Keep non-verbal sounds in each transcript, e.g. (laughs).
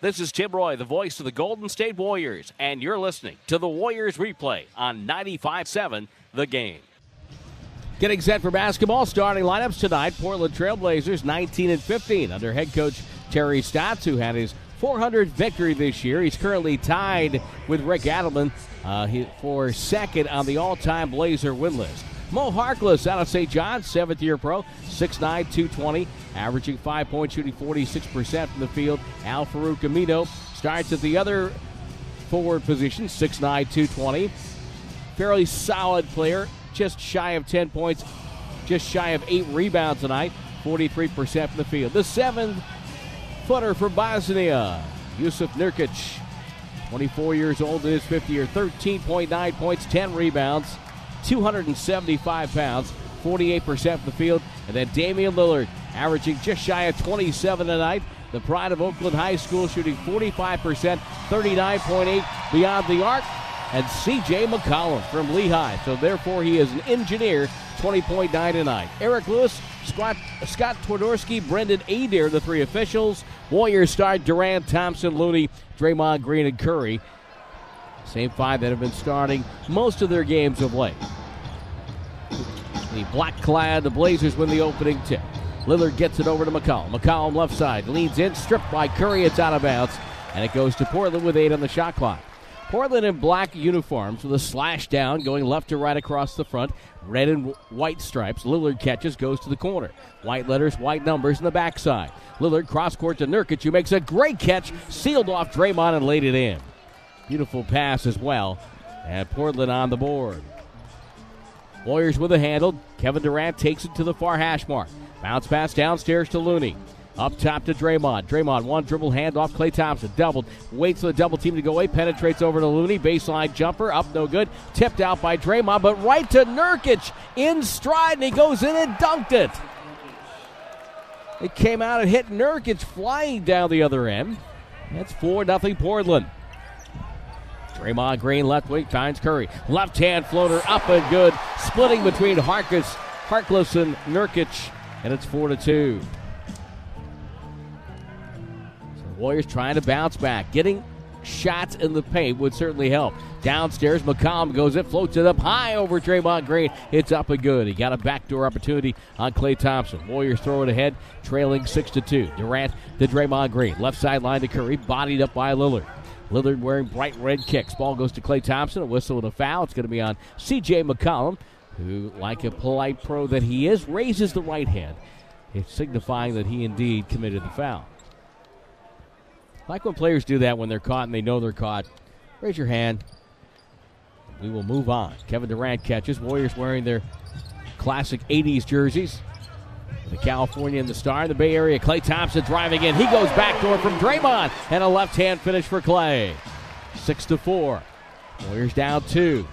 This is Tim Roye, the voice of the Golden State Warriors, and you're listening to the Warriors replay on 95.7 The Game. Getting set for basketball, starting lineups tonight. Portland Trailblazers 19 and 15 under head coach Terry Stotts, who had his 400th victory this year. He's currently tied with Rick Adelman uh, for second on the all-time Blazer win list. Mo Harkless out of St. John's, seventh year pro, 6'9, 220, averaging five points, shooting 46% from the field. Al Farouq Aminu starts at the other forward position, 6'9, 220. Fairly solid player, just shy of 10 points, just shy of eight rebounds tonight, 43% from the field. The seventh footer from Bosnia, Jusuf Nurkic, 24 years old in his fifth year, 13.9 points, 10 rebounds. 275 pounds, 48% from the field. And then Damian Lillard, averaging just shy of 27 tonight. The pride of Oakland High School, shooting 45%, 39.8 beyond the arc. And CJ McCollum from Lehigh. So therefore, he is an engineer, 20.9 tonight. Eric Lewis, Scott, Scott Twardoski, Brandon Adair, the three officials. Warriors start Durant, Thompson, Looney, Draymond Green, and Curry. Same five that have been starting most of their games of late. The black clad, the Blazers win the opening tip. Lillard gets it over to McCollum. McCollum left side leads in, stripped by Curry. It's out of bounds, and it goes to Portland with eight on the shot clock. Portland in black uniforms with a slash down going left to right across the front, red and white stripes. Lillard catches, goes to the corner. White letters, white numbers in the backside. Lillard cross court to Nurkic, who makes a great catch, sealed off Draymond and laid it in. Beautiful pass as well. And Portland on the board. Warriors with a handle. Kevin Durant takes it to the far hash mark. Bounce pass downstairs to Looney. Up top to Draymond. Draymond, one dribble handoff. Klay Thompson doubled. Waits for the double team to go away. Penetrates over to Looney. Baseline jumper. Up no good. Tipped out by Draymond, but right to Nurkic in stride, and he goes in and dunked it. It came out and hit Nurkic flying down the other end. That's 4 0 Portland. Draymond Green left wing finds Curry. Left hand floater up and good. Splitting between Harkus, Harkless and Nurkic. And it's 4 to 2. So Warriors trying to bounce back. Getting shots in the paint would certainly help. Downstairs, McCollum goes it, floats it up high over Draymond Green. It's up and good. He got a backdoor opportunity on Klay Thompson. Warriors throw it ahead, trailing 6 to 2. Durant to Draymond Green. Left sideline to Curry, bodied up by Lillard. Lillard wearing bright red kicks. Ball goes to Klay Thompson. A whistle and a foul. It's going to be on C.J. McCollum, who, like a polite pro that he is, raises the right hand, signifying that he indeed committed the foul. Like when players do that when they're caught and they know they're caught. Raise your hand. We will move on. Kevin Durant catches. Warriors wearing their classic 80s jerseys. The California and the star in the Bay Area. Klay Thompson driving in. He goes backdoor from Draymond. And a left hand finish for Klay. Six to four. Warriors down two.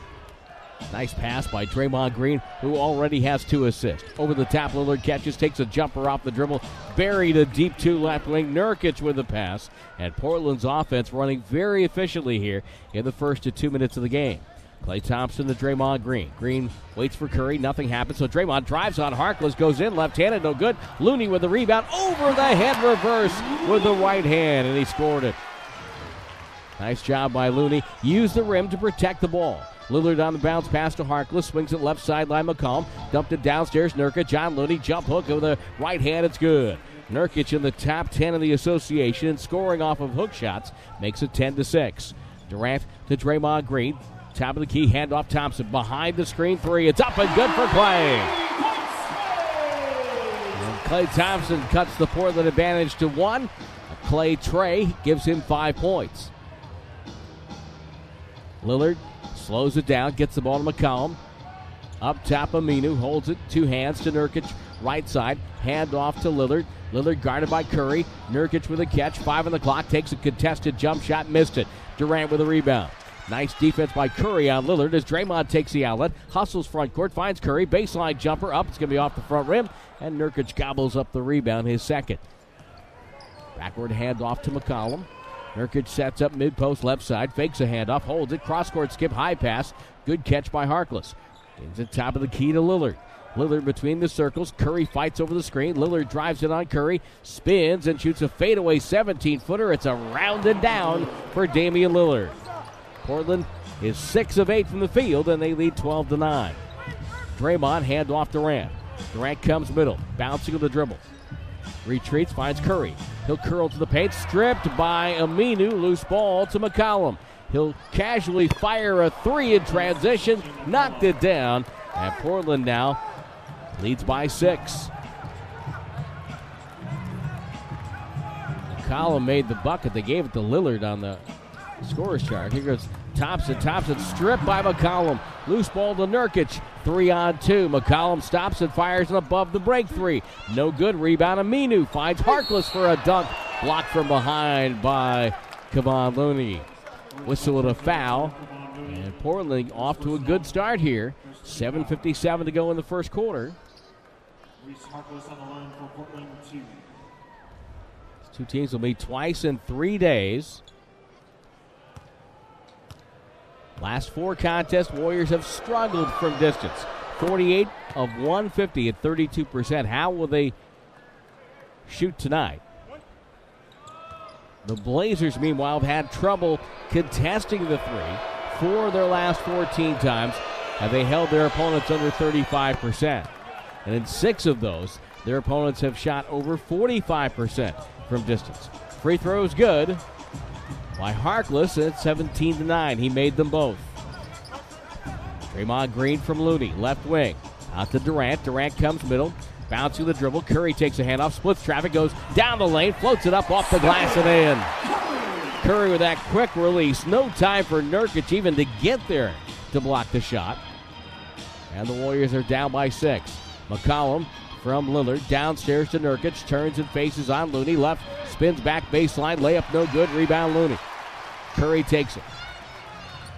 Nice pass by Draymond Green, who already has two assists. Over the top, Lillard catches, takes a jumper off the dribble, buried a deep two left wing. Nurkic with the pass, and Portland's offense running very efficiently here in the first two minutes of the game. Klay Thompson to Draymond Green. Green waits for Curry. Nothing happens. So Draymond drives on Harkless, goes in left handed, no good. Looney with the rebound over the head reverse with the right hand, and he scored it. Nice job by Looney. Use the rim to protect the ball. Lillard on the bounce pass to Harkless. Swings it left sideline. McCollum dumped it downstairs. Nurkic, John Looney, jump hook with the right hand. It's good. Nurkic in the top 10 of the association, and scoring off of hook shots, makes it 10 to 6. Durant to Draymond Green. Top of the key, handoff Thompson. Behind the screen, three. It's up and good for Klay. And Klay Thompson cuts the Portland advantage to one. A Klay tray gives him five points. Lillard slows it down, gets the ball to McCollum. Up top, Aminu holds it, two hands to Nurkic, right side, hand off to Lillard. Lillard guarded by Curry. Nurkic with a catch, five on the clock, takes a contested jump shot, missed it. Durant with a rebound. Nice defense by Curry on Lillard as Draymond takes the outlet, hustles front court, finds Curry, baseline jumper up. It's going to be off the front rim, and Nurkic gobbles up the rebound, his second. Backward handoff to McCollum. Nurkic sets up mid post left side, fakes a handoff, holds it, cross court skip, high pass. Good catch by Harkless. Into the top of the key to Lillard. Lillard between the circles. Curry fights over the screen. Lillard drives it on Curry, spins and shoots a fadeaway 17 footer. It's a rounded down for Damian Lillard. Portland is 6 of 8 from the field, and they lead 12 to 9. Draymond hand off Durant. Durant comes middle, bouncing with the dribble. Retreats, finds Curry. He'll curl to the paint, stripped by Aminu. Loose ball to McCollum. He'll casually fire a three in transition, knocked it down, and Portland now leads by six. McCollum made the bucket. They gave it to Lillard on the scorer's chart. Here goes Thompson. Thompson stripped by McCollum. Loose ball to Nurkic. Three on two. McCollum stops and fires an above the break three. No good. Rebound. Aminu finds Harkless for a dunk. Blocked from behind by Kevon Looney. Whistle and a foul. And Portland off to a good start here. 7.57 to go in the first quarter. Two teams will meet twice in three days. Last four contests, Warriors have struggled from distance. 48 of 150 at 32%. How will they shoot tonight? The Blazers, meanwhile, have had trouble contesting the three. Four of their last 14 times have they held their opponents under 35%. And in six of those, their opponents have shot over 45% from distance. Free throws good by Harkless at 17 to 9. He made them both. Draymond Green from Looney, left wing. Out to Durant. Durant comes middle. Bounce to the dribble. Curry takes a handoff, splits traffic, goes down the lane, floats it up off the glass and in. Curry with that quick release. No time for Nurkic even to get there to block the shot. And the Warriors are down by six. McCollum from Lillard downstairs to Nurkic, turns and faces on Looney. Left, spins back baseline, layup no good, rebound Looney. Curry takes it.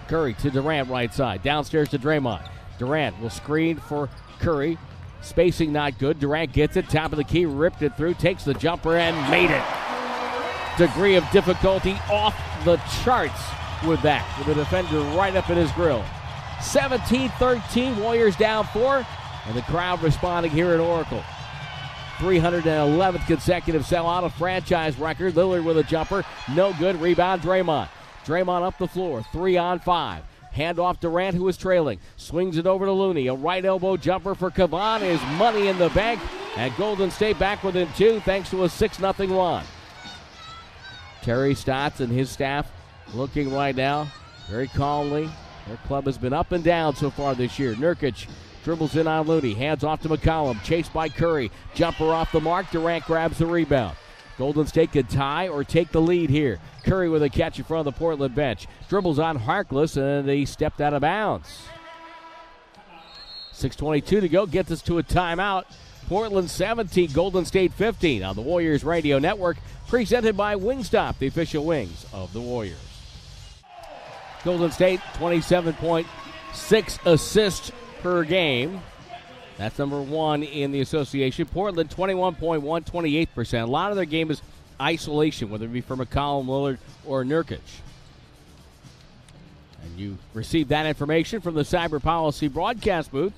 Curry to Durant right side, downstairs to Draymond. Durant will screen for Curry. Spacing not good. Durant gets it, top of the key, ripped it through, takes the jumper and made it. Degree of difficulty off the charts with that, with the defender right up in his grill. 17 13, Warriors down four, and the crowd responding here at Oracle. 311th consecutive sellout, a franchise record. Lillard with a jumper, no good. Rebound, Draymond. Draymond up the floor, three on five. Hand off Durant, who is trailing. Swings it over to Looney. A right elbow jumper for Kevon is money in the bank. And Golden State back within two thanks to a 6 0 run. Terry Stotts and his staff looking right now very calmly. Their club has been up and down so far this year. Nurkic dribbles in on Looney. Hands off to McCollum. Chased by Curry. Jumper off the mark. Durant grabs the rebound. Golden State could tie or take the lead here. Curry with a catch in front of the Portland bench. Dribbles on Harkless and he stepped out of bounds. 6.22 to go. Gets us to a timeout. Portland 17, Golden State 15 on the Warriors Radio Network. Presented by Wingstop, the official wings of the Warriors. Golden State 27.6 assists per game. That's number one in the association. Portland, 21.1, 28%. A lot of their game is isolation, whether it be from McCollum, Lillard, or Nurkic. And you receive that information from the Cyber Policy broadcast booth,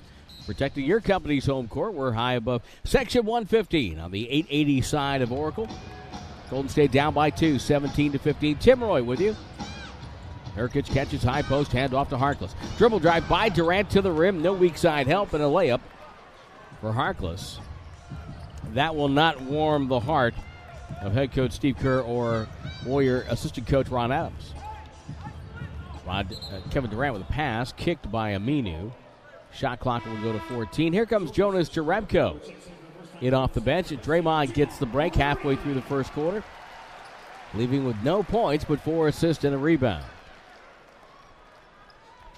protecting your company's home court. We're high above Section 115 on the 880 side of Oracle. Golden State down by two, 17 to 15. Tim Roye with you. Nurkic catches high post, hand off to Harkless. Dribble drive by Durant to the rim, no weak side help, and a layup for Harkless. That will not warm the heart of head coach Steve Kerr or Warrior assistant coach Ron Adams. Rod, uh, Kevin Durant with a pass, kicked by Aminu. Shot clock will go to 14. Here comes Jonas Jerebko. In off the bench. Draymond gets the break halfway through the first quarter, leaving with no points but four assists and a rebound.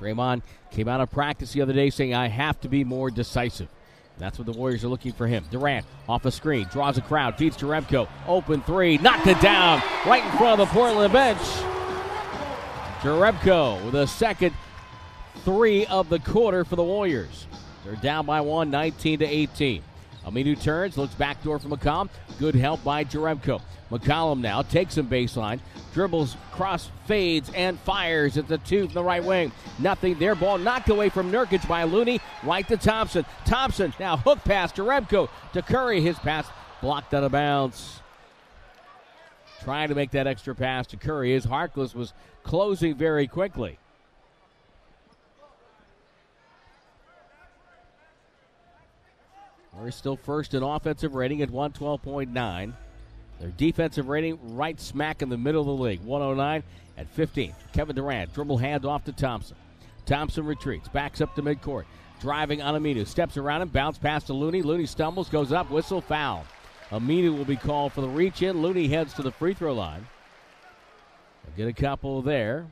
Draymond came out of practice the other day saying, I have to be more decisive. That's what the Warriors are looking for him. Durant off a screen, draws a crowd, feeds to Rebko. Open three, knocked it down right in front of the Portland bench. Jerebko with a second three of the quarter for the Warriors. They're down by one, 19 to 18. Aminu turns, looks backdoor from McCollum. Good help by Jerebko. McCollum now takes some baseline, dribbles, cross, fades, and fires at the two from the right wing. Nothing there. Ball knocked away from Nurkic by Looney. Right to Thompson. Thompson now hook pass to Rebko to Curry. His pass blocked out of bounds. Trying to make that extra pass to Curry as Harkless was closing very quickly. We're still first in offensive rating at 112.9. Their defensive rating right smack in the middle of the league, 109 at 15. Kevin Durant dribble hand off to Thompson. Thompson retreats, backs up to midcourt, driving on Aminu, steps around him, bounce past to Looney. Looney stumbles, goes up, whistle, foul. Aminu will be called for the reach in. Looney heads to the free throw line. will get a couple there.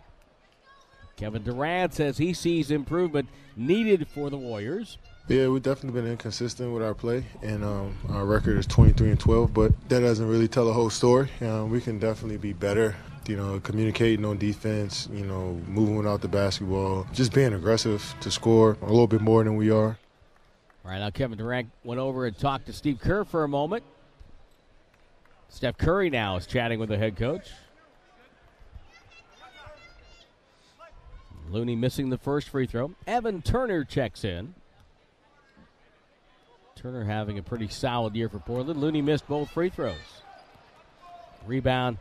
Kevin Durant says he sees improvement needed for the Warriors. Yeah, we've definitely been inconsistent with our play, and um, our record is 23 and 12. But that doesn't really tell the whole story. Um, we can definitely be better. You know, communicating on defense. You know, moving without the basketball, just being aggressive to score a little bit more than we are. All right, now Kevin Durant went over and talked to Steve Kerr for a moment. Steph Curry now is chatting with the head coach. Looney missing the first free throw. Evan Turner checks in. Turner having a pretty solid year for Portland. Looney missed both free throws. Rebound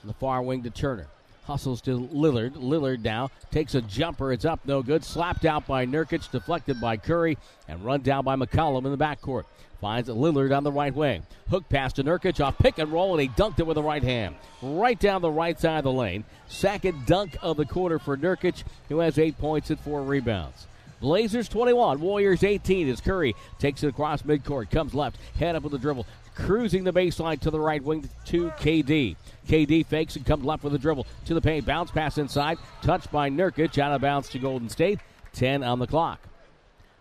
from the far wing to Turner. Hustles to Lillard. Lillard now takes a jumper. It's up, no good. Slapped out by Nurkic, deflected by Curry, and run down by McCollum in the backcourt. Finds Lillard on the right wing. Hook pass to Nurkic off pick and roll, and he dunked it with the right hand. Right down the right side of the lane. Second dunk of the quarter for Nurkic, who has eight points and four rebounds. Blazers 21, Warriors 18 as Curry takes it across midcourt, comes left, head up with the dribble, cruising the baseline to the right wing to KD. KD fakes and comes left with the dribble to the paint, bounce pass inside, touched by Nurkic, out of bounds to Golden State, 10 on the clock.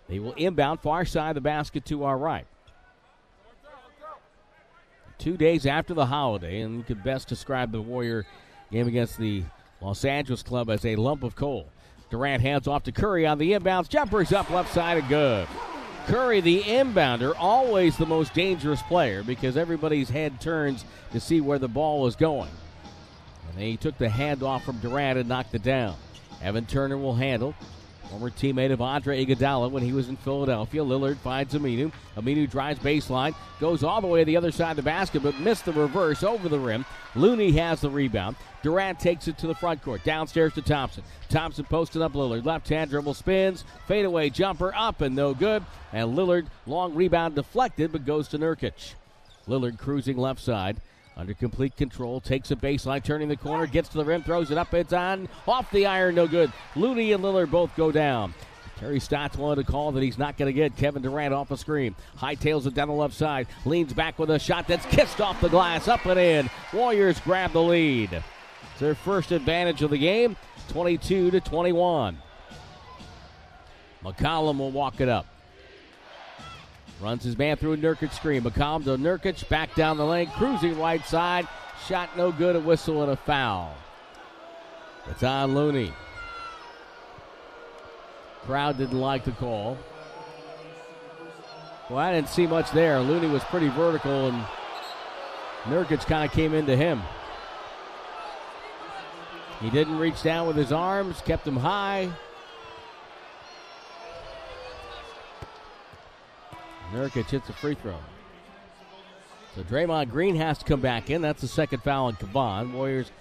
They will inbound far side of the basket to our right. Two days after the holiday, and you could best describe the Warrior game against the Los Angeles club as a lump of coal. Durant hands off to Curry on the inbounds. Jumpers up left side and good. Curry, the inbounder, always the most dangerous player because everybody's head turns to see where the ball is going. And he took the handoff from Durant and knocked it down. Evan Turner will handle. Former teammate of Andre Iguodala when he was in Philadelphia. Lillard finds Aminu. Aminu drives baseline, goes all the way to the other side of the basket, but missed the reverse over the rim. Looney has the rebound. Durant takes it to the front court. Downstairs to Thompson. Thompson posted up Lillard. Left hand dribble spins. Fadeaway jumper up and no good. And Lillard, long rebound deflected, but goes to Nurkic. Lillard cruising left side. Under complete control, takes a baseline, turning the corner, gets to the rim, throws it up, it's on, off the iron, no good. Looney and Lillard both go down. Terry Stotts wanted to call that he's not going to get Kevin Durant off the screen. Hightails it down the left side, leans back with a shot that's kissed off the glass, up and in. Warriors grab the lead. It's their first advantage of the game, 22 to 21. McCollum will walk it up. Runs his man through a Nurkic screen. McCollum to Nurkic, back down the lane, cruising right side. Shot no good, a whistle and a foul. It's on Looney. Crowd didn't like the call. Well, I didn't see much there. Looney was pretty vertical, and Nurkic kind of came into him. He didn't reach down with his arms, kept him high. Nurkic hits a free throw. So Draymond Green has to come back in. That's the second foul on Kevon. Warriors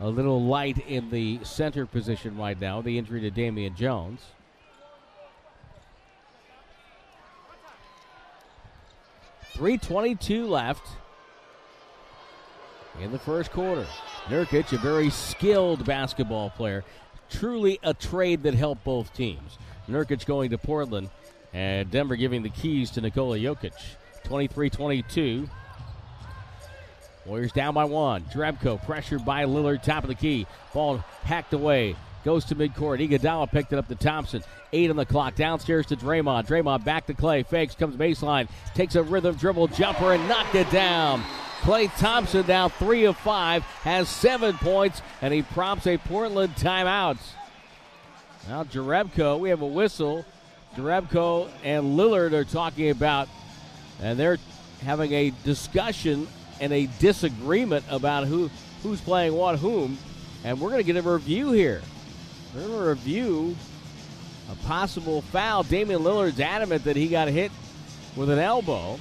a little light in the center position right now. The injury to Damian Jones. Three twenty-two left in the first quarter. Nurkic, a very skilled basketball player, truly a trade that helped both teams. Nurkic going to Portland and Denver giving the keys to Nikola Jokic. 23 22. Warriors down by one. Jerebko pressured by Lillard, top of the key. Ball hacked away. Goes to midcourt. Iguodala picked it up to Thompson. Eight on the clock. Downstairs to Draymond. Draymond back to Klay. Fakes, comes baseline. Takes a rhythm dribble jumper and knocked it down. Klay Thompson now three of five, has seven points, and he prompts a Portland timeout. Now Jerebko, we have a whistle Jerebko and Lillard are talking about, and they're having a discussion and a disagreement about who who's playing what whom, and we're going to get a review here. We're going to review a possible foul. Damian Lillard's adamant that he got hit with an elbow.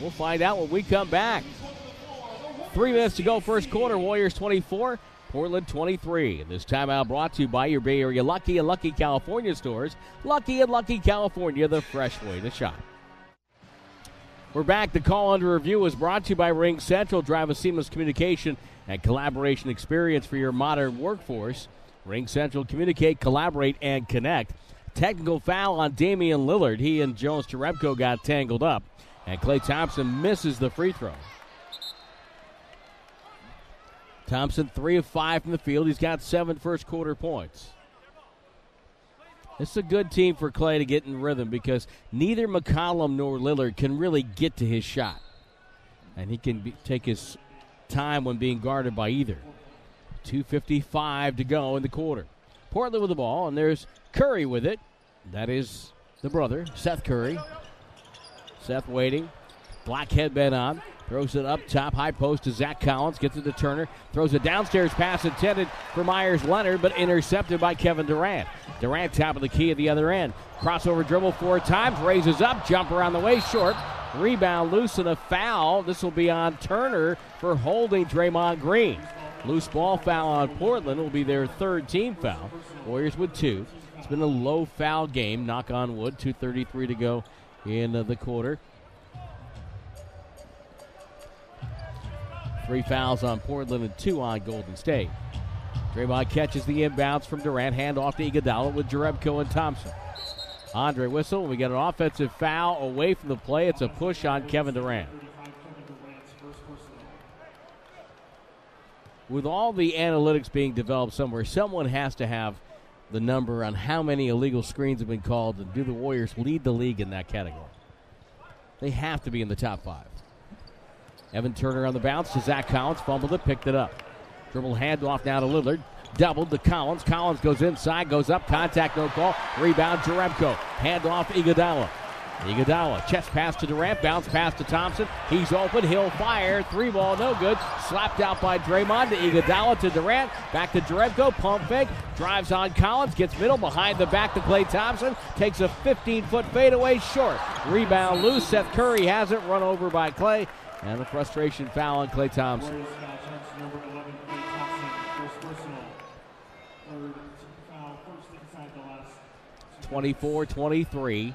We'll find out when we come back. Three minutes to go, first quarter. Warriors 24, Portland 23. And this timeout brought to you by your Bay Area Lucky and Lucky California stores. Lucky and Lucky California, the fresh way to shop. We're back. The call under review is brought to you by Ring Central. Drive a seamless communication and collaboration experience for your modern workforce. Ring Central, communicate, collaborate, and connect. Technical foul on Damian Lillard. He and Jonas Jerebko got tangled up. And Klay Thompson misses the free throw. Thompson, three of five from the field. He's got seven first quarter points. This is a good team for Klay to get in rhythm because neither McCollum nor Lillard can really get to his shot. And he can be, take his time when being guarded by either. 2.55 to go in the quarter. Portland with the ball, and there's Curry with it. That is the brother, Seth Curry. Seth waiting. Black headband on. Throws it up top, high post to Zach Collins. Gets it to Turner. Throws a downstairs pass intended for Meyers Leonard, but intercepted by Kevin Durant. Durant top of the key at the other end. Crossover dribble four times. Raises up. Jumper on the way. Short. Rebound loose and a foul. This will be on Turner for holding Draymond Green. Loose ball foul on Portland will be their third team foul. Warriors with two. It's been a low foul game. Knock on wood. 2.33 to go in the quarter. Three fouls on Portland and two on Golden State. Draymond catches the inbounds from Durant. Hand off to Iguodala with Jerebko and Thompson. Andre whistle. We get an offensive foul away from the play. It's a push on Kevin Durant. With all the analytics being developed somewhere, someone has to have the number on how many illegal screens have been called, and do the Warriors lead the league in that category? They have to be in the top five. Evan Turner on the bounce to Zach Collins. Fumbled it, picked it up. Dribble handoff now to Lillard. Doubled to Collins. Collins goes inside, goes up. Contact, no call. Rebound, Jerebko. Handoff, Iguodala. Iguodala, chest pass to Durant, bounce pass to Thompson. He's open, he'll fire. Three ball, no good. Slapped out by Draymond to Iguodala to Durant. Back to Jerebko, pump fake. Drives on Collins, gets middle, behind the back to Klay Thompson. Takes a 15 foot fadeaway short. Rebound loose. Seth Curry has it, run over by Klay. And the frustration foul on Klay Thompson. 24 23.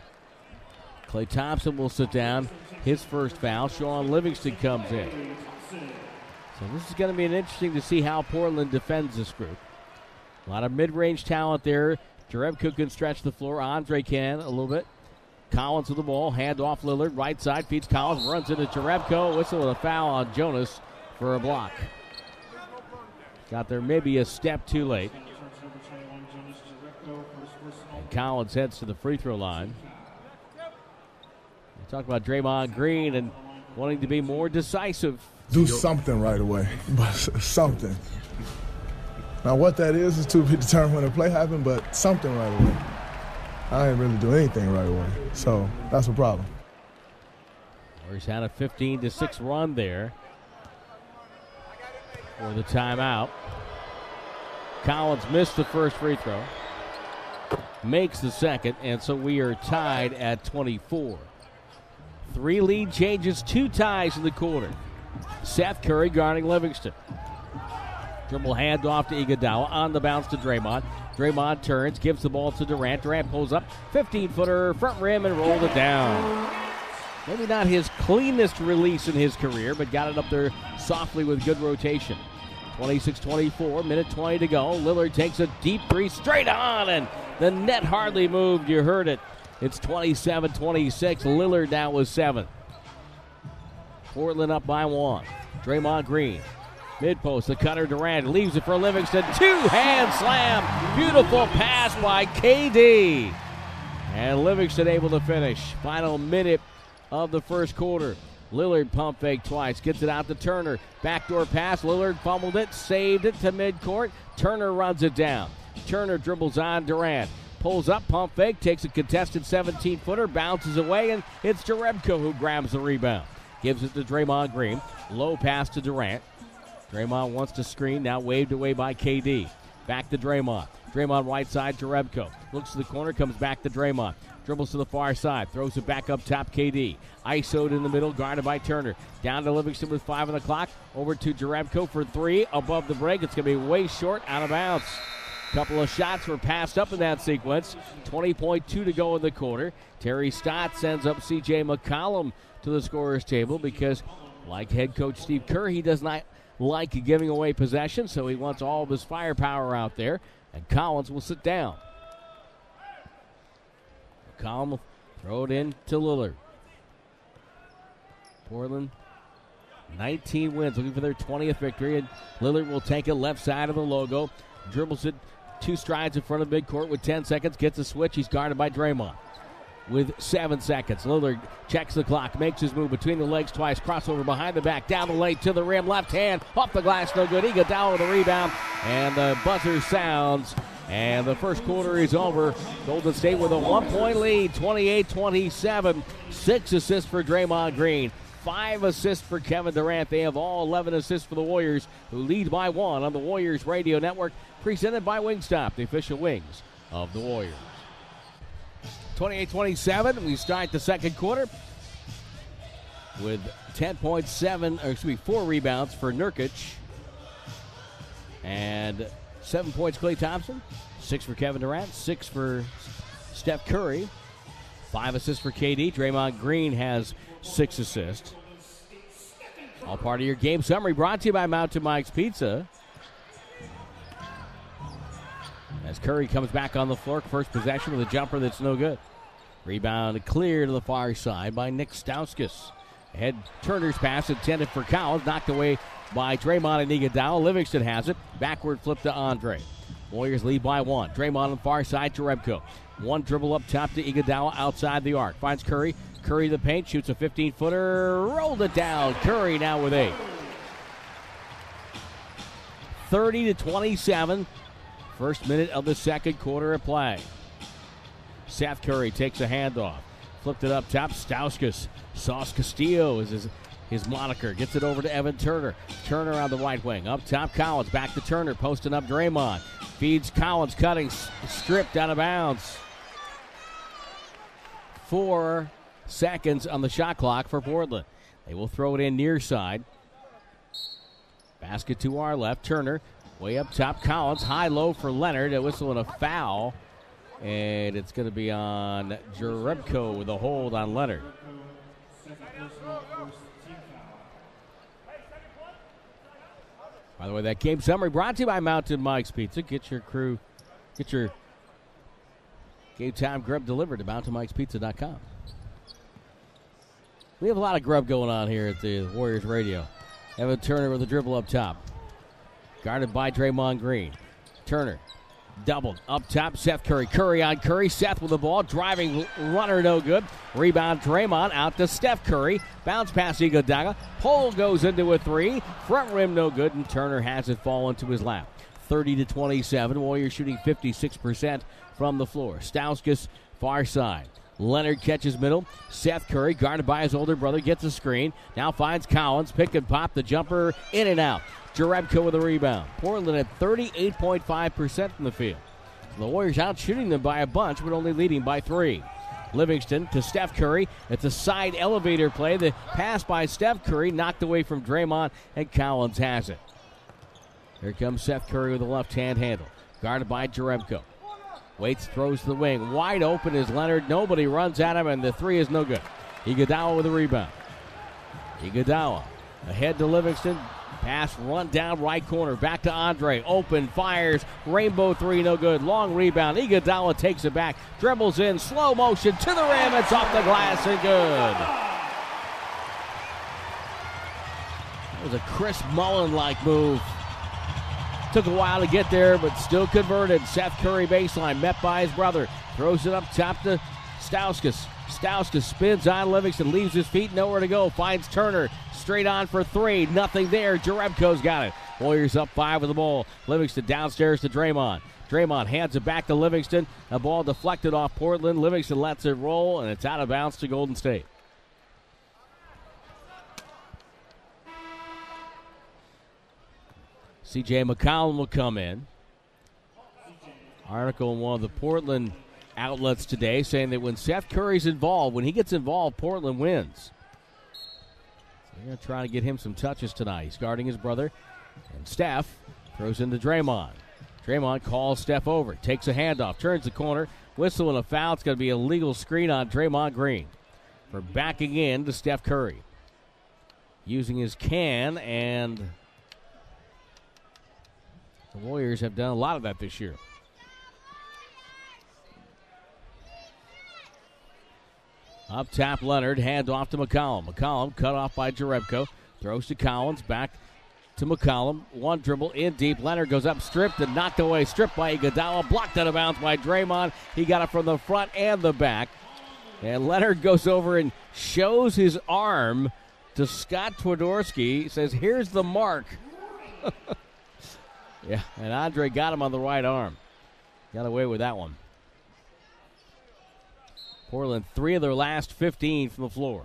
Klay Thompson will sit down. His first foul. Shaun Livingston comes in. So this is going to be an interesting to see how Portland defends this group. A lot of mid-range talent there. Jerebko can stretch the floor. Andre can a little bit. Collins with the ball. Hand off Lillard. Right side feeds Collins. Runs into Jerebko. Whistle with a foul on Jonas for a block. Got there maybe a step too late. And Collins heads to the free throw line. We talk about Draymond Green and wanting to be more decisive. Do something right away, (laughs) but something. Now, what that is is to be determined when the play happened, but something right away. I didn't really do anything right away, so that's a problem. Warriors had a 15 to 6 run there for the timeout. Collins missed the first free throw, makes the second, and so we are tied at 24. Three lead changes, two ties in the quarter. Seth Curry guarding Livingston. Dribble handoff to Iguodala on the bounce to Draymond. Draymond turns, gives the ball to Durant. Durant pulls up, 15 footer, front rim, and rolled it down. Maybe not his cleanest release in his career, but got it up there softly with good rotation. 26 24, minute 20 to go. Lillard takes a deep three straight on, and the net hardly moved. You heard it. It's 27 26. Lillard now with seven. Portland up by one. Draymond Green. Mid post, the cutter Durant leaves it for Livingston. Two hand slam. Beautiful pass by KD. And Livingston able to finish. Final minute of the first quarter. Lillard pump fake twice, gets it out to Turner. Backdoor pass. Lillard fumbled it, saved it to midcourt. Turner runs it down. Turner dribbles on Durant. Pulls up, pump fake, takes a contested 17 footer, bounces away, and it's Jerebko who grabs the rebound. Gives it to Draymond Green. Low pass to Durant. Draymond wants to screen, now waved away by KD. Back to Draymond. Draymond right side to Rebko. Looks to the corner, comes back to Draymond. Dribbles to the far side, throws it back up top. KD. ISO'd in the middle, guarded by Turner. Down to Livingston with five on the clock. Over to Jerebko for three. Above the break. It's going to be way short, out of bounds. Couple of shots were passed up in that sequence. 20.2 to go in the quarter. Terry Stott sends up CJ McCollum to the scorer's table because, like head coach Steve Kerr, he does not like giving away possession, so he wants all of his firepower out there. And Collins will sit down. Will throw it in to Lillard. Portland 19 wins, looking for their 20th victory, and Lillard will take it left side of the logo, dribbles it two strides in front of midcourt with 10 seconds, gets a switch. He's guarded by Draymond. With seven seconds, Lillard checks the clock, makes his move between the legs twice, crossover behind the back, down the lane to the rim, left hand, off the glass, no good. Iguodala with the rebound, and the buzzer sounds, and the first quarter is over. Golden State with a one-point lead, 28-27. Six assists for Draymond Green. Five assists for Kevin Durant. They have all 11 assists for the Warriors, who lead by one on the Warriors Radio Network, presented by Wingstop, the official wings of the Warriors. 28 27, we start the second quarter with 10.7, or excuse me, four rebounds for Nurkic and seven points, Klay Thompson, six for Kevin Durant, six for Steph Curry, five assists for KD. Draymond Green has six assists. All part of your game summary brought to you by Mountain Mike's Pizza. As Curry comes back on the floor, first possession with a jumper that's no good. Rebound clear to the far side by Nick Stauskas. Head Turner's pass intended for Cowles, knocked away by Draymond and Iguodala. Livingston has it. Backward flip to Andre. Warriors lead by one. Draymond on the far side to Rebko. One dribble up top to Iguodala outside the arc. Finds Curry. Curry the paint, shoots a 15 footer, rolled it down. Curry now with eight. 30 to 27. First minute of the second quarter of play. Seth Curry takes a handoff. Flipped it up top. Stauskas. Sauce Castillo is his, his moniker. Gets it over to Evan Turner. Turner on the right wing. Up top, Collins. Back to Turner. Posting up Draymond. Feeds Collins. Cutting. Stripped out of bounds. Four seconds on the shot clock for Portland. They will throw it in near side. Basket to our left. Turner. Way up top. Collins. High low for Leonard. A whistle and a foul. And it's going to be on Jerebko with a hold on Leonard. By the way, that game summary brought to you by Mountain Mike's Pizza. Get your crew, get your game time grub delivered to mountainmikespizza.com. We have a lot of grub going on here at the Warriors radio. Evan Turner with a dribble up top. Guarded by Draymond Green. Turner doubled up top. Seth Curry. Curry on Curry. Seth with the ball. Driving runner, no good. Rebound Draymond out to Steph Curry. Bounce pass Iguodala. Pole goes into a three. Front rim no good, and Turner has it fall into his lap. 30 to 27. Warriors shooting 56% from the floor. Stauskas far side. Leonard catches middle. Seth Curry, guarded by his older brother, gets a screen. Now finds Collins. Pick and pop the jumper in and out. Jerebko with a rebound. Portland at 38.5% from the field. The Warriors out shooting them by a bunch, but only leading by three. Livingston to Steph Curry. It's a side elevator play. The pass by Steph Curry knocked away from Draymond, and Collins has it. Here comes Seth Curry with a left hand handle. Guarded by Jerebko. Waits, throws to the wing. Wide open is Leonard. Nobody runs at him, and the three is no good. Iguodala with a rebound. Iguodala ahead to Livingston. Pass run down right corner. Back to Andre. Open, fires. Rainbow three, no good. Long rebound. Iguodala takes it back. Dribbles in. Slow motion to the rim. It's off the glass and good. That was a Chris Mullin like move. Took a while to get there, but still converted. Seth Curry baseline, met by his brother. Throws it up top to Stauskas. Stauska spins on Livingston, leaves his feet, nowhere to go. Finds Turner straight on for three. Nothing there. Jerebko's got it. Warriors up five with the ball. Livingston downstairs to Draymond. Draymond hands it back to Livingston. A ball deflected off Portland. Livingston lets it roll, and it's out of bounds to Golden State. CJ McCollum will come in. Article in one of the Portland outlets today saying that when Seth Curry's involved, when he gets involved, Portland wins. So they're going to try to get him some touches tonight. He's guarding his brother. And Steph throws into Draymond. Draymond calls Steph over, takes a handoff, turns the corner, whistle and a foul. It's going to be a legal screen on Draymond Green for backing in to Steph Curry. Using his can, and the Warriors have done a lot of that this year. Up top, Leonard, hand off to McCollum. McCollum cut off by Jerebko. Throws to Collins, back to McCollum. One dribble in deep. Leonard goes up, stripped and knocked away. Stripped by Iguodala, blocked out of bounds by Draymond. He got it from the front and the back. And Leonard goes over and shows his arm to Scott Twardoski. Says, "Here's the mark." (laughs) yeah, and Andre got him on the right arm. Got away with that one. Portland, three of their last 15 from the floor.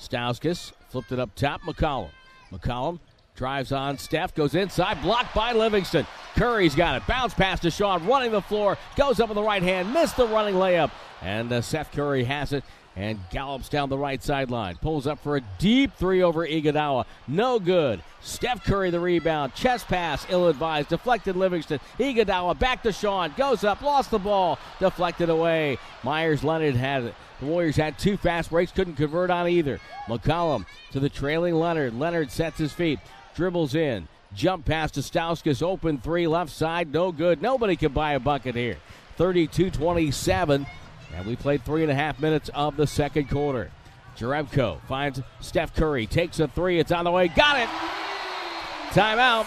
Stauskas flipped it up top. McCollum. McCollum drives on. Steph goes inside. Blocked by Livingston. Curry's got it. Bounce pass to Shaun. Running the floor. Goes up with the right hand. Missed the running layup. And uh, Seth Curry has it and gallops down the right sideline. Pulls up for a deep three over Iguodala. No good. Steph Curry the rebound. Chest pass, ill advised. Deflected Livingston. Iguodala back to Shaun. Goes up, lost the ball. Deflected away. Meyers Leonard had it. The Warriors had two fast breaks, couldn't convert on either. McCollum to the trailing Leonard. Leonard sets his feet, dribbles in. Jump pass to Stauskas. Open three left side. No good. Nobody can buy a bucket here. 32 27. And we played three and a half minutes of the second quarter. Jerebko finds Steph Curry, takes a three. It's on the way. Got it. Timeout.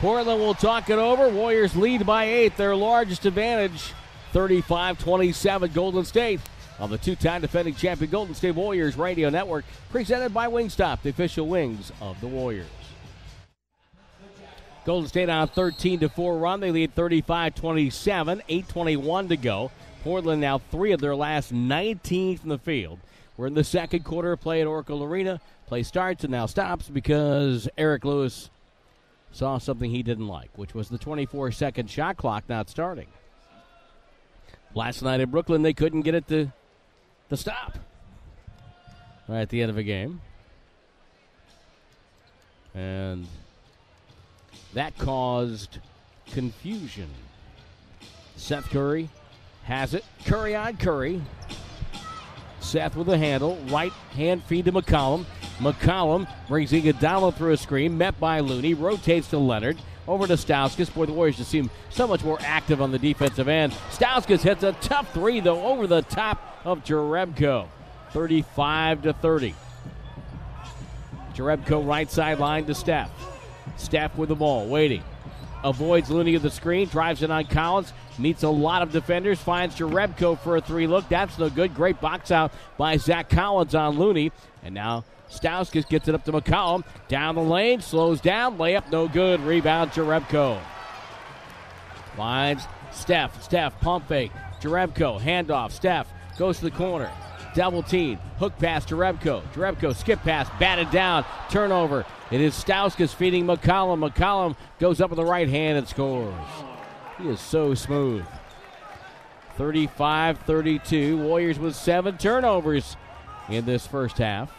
Portland will talk it over. Warriors lead by eight, their largest advantage. 35 27 Golden State on the two time defending champion Golden State Warriors Radio Network, presented by Wingstop, the official wings of the Warriors. Golden State on a 13 to 4 run. They lead 35 27, 8.21 to go. Portland now three of their last 19 from the field. We're in the second quarter of play at Oracle Arena. Play starts and now stops because Eric Lewis saw something he didn't like, which was the 24 second shot clock not starting. Last night in Brooklyn, they couldn't get it to, to stop right at the end of a game. And that caused confusion. Seth Curry has it. Curry on Curry. Seth with the handle. Right hand feed to McCollum. McCollum brings Iguodala through a screen. Met by Looney. Rotates to Leonard. Over to Stauskas. Boy, the Warriors just seem so much more active on the defensive end. Stauskas hits a tough three, though, over the top of Jerebko. 35 to 30. Jerebko right sideline to Steph. Steph with the ball, waiting. Avoids Looney of the screen, drives it on Collins, meets a lot of defenders, finds Jerebko for a three look. That's no good. Great box out by Zach Collins on Looney. And now Stauskas gets it up to McCollum. Down the lane, slows down, layup no good. Rebound Jerebko. Finds Steph. Steph, pump fake. Jerebko, handoff. Steph goes to the corner. Double team. Hook pass to Rebko. Jerebko skip pass, batted down. Turnover. It is Stauskas feeding McCollum. McCollum goes up with the right hand and scores. He is so smooth. 35 32. Warriors with seven turnovers in this first half.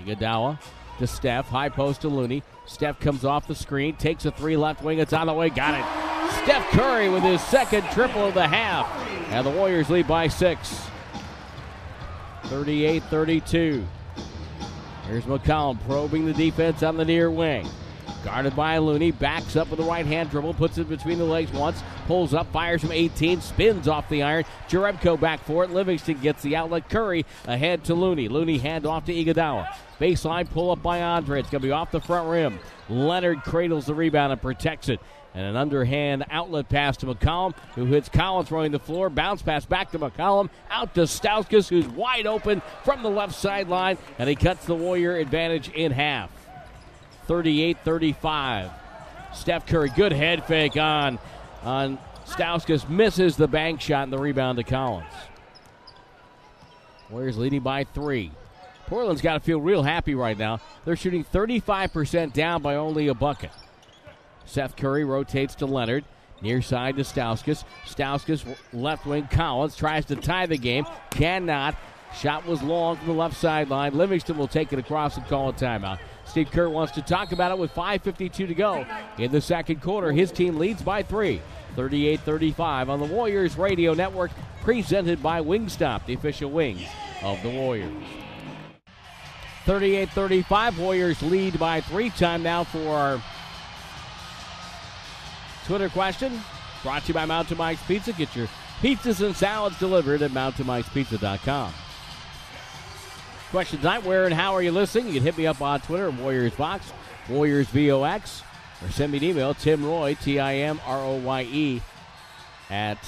Iguodala to Steph. High post to Looney. Steph comes off the screen, takes a three left wing. It's on the way. Got it. Steph Curry with his second triple of the half. And the Warriors lead by six. 38 32. Here's McCollum probing the defense on the near wing. Guarded by Looney, backs up with a right hand dribble, puts it between the legs once, pulls up, fires from 18, spins off the iron. Jerebko back for it. Livingston gets the outlet. Curry ahead to Looney. Looney hand off to Iguodala. Baseline pull up by Andre. It's going to be off the front rim. Leonard cradles the rebound and protects it. And an underhand outlet pass to McCollum, who hits Collins running the floor. Bounce pass back to McCollum. Out to Stauskas, who's wide open from the left sideline. And he cuts the Warrior advantage in half. 38 35. Steph Curry, good head fake on, on Stauskas. Misses the bank shot and the rebound to Collins. Warriors leading by three. Portland's got to feel real happy right now. They're shooting 35% down by only a bucket. Seth Curry rotates to Leonard. Near side to Stauskas. Stauskas left wing Collins tries to tie the game. Cannot. Shot was long from the left sideline. Livingston will take it across and call a timeout. Steve Kerr wants to talk about it with 5.52 to go in the second quarter. His team leads by three, 38 35 on the Warriors Radio Network, presented by Wingstop, the official wings of the Warriors. 38 35, Warriors lead by three. Time now for our Twitter question brought to you by Mountain Mike's Pizza. Get your pizzas and salads delivered at mountainmikespizza.com. Question tonight, where and how are you listening? You can hit me up on Twitter, Warriors Vox, Warriors VOX, or send me an email, Tim Roye, T I M R O Y E, at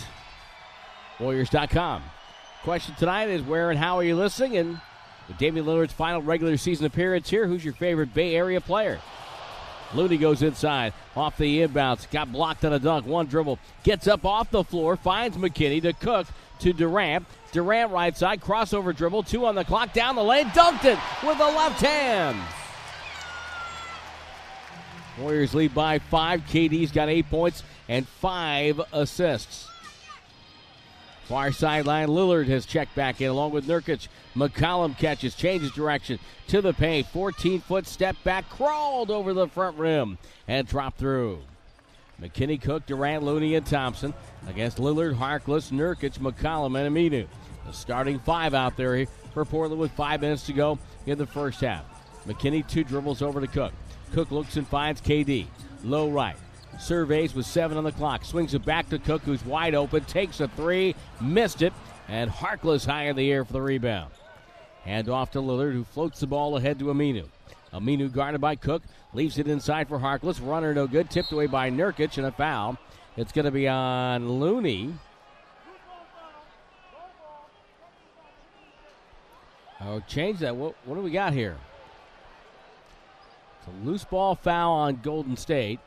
Warriors.com. Question tonight is where and how are you listening? And with Damian Lillard's final regular season appearance here, who's your favorite Bay Area player? Looney goes inside, off the inbounds, got blocked on a dunk, one dribble, gets up off the floor, finds McKinney to Cook to Durant. Durant right side, crossover dribble, two on the clock, down the lane, dunked it with the left hand. Warriors lead by five. KD's got eight points and five assists. Far sideline, Lillard has checked back in along with Nurkic. McCollum catches, changes direction to the paint. 14 foot step back, crawled over the front rim and dropped through. McKinney Cook, Durant, Looney, and Thompson against Lillard, Harkless, Nurkic, McCollum, and Aminu. The starting five out there for Portland with five minutes to go in the first half. McKinney two dribbles over to Cook. Cook looks and finds KD. Low right. Surveys with seven on the clock. Swings it back to Cook, who's wide open. Takes a three. Missed it. And Harkless high in the air for the rebound. Hand off to Lillard, who floats the ball ahead to Aminu. Aminu guarded by Cook. Leaves it inside for Harkless. Runner no good. Tipped away by Nurkic and a foul. It's going to be on Looney. Oh, change that. What, what do we got here? It's a loose ball foul on Golden State.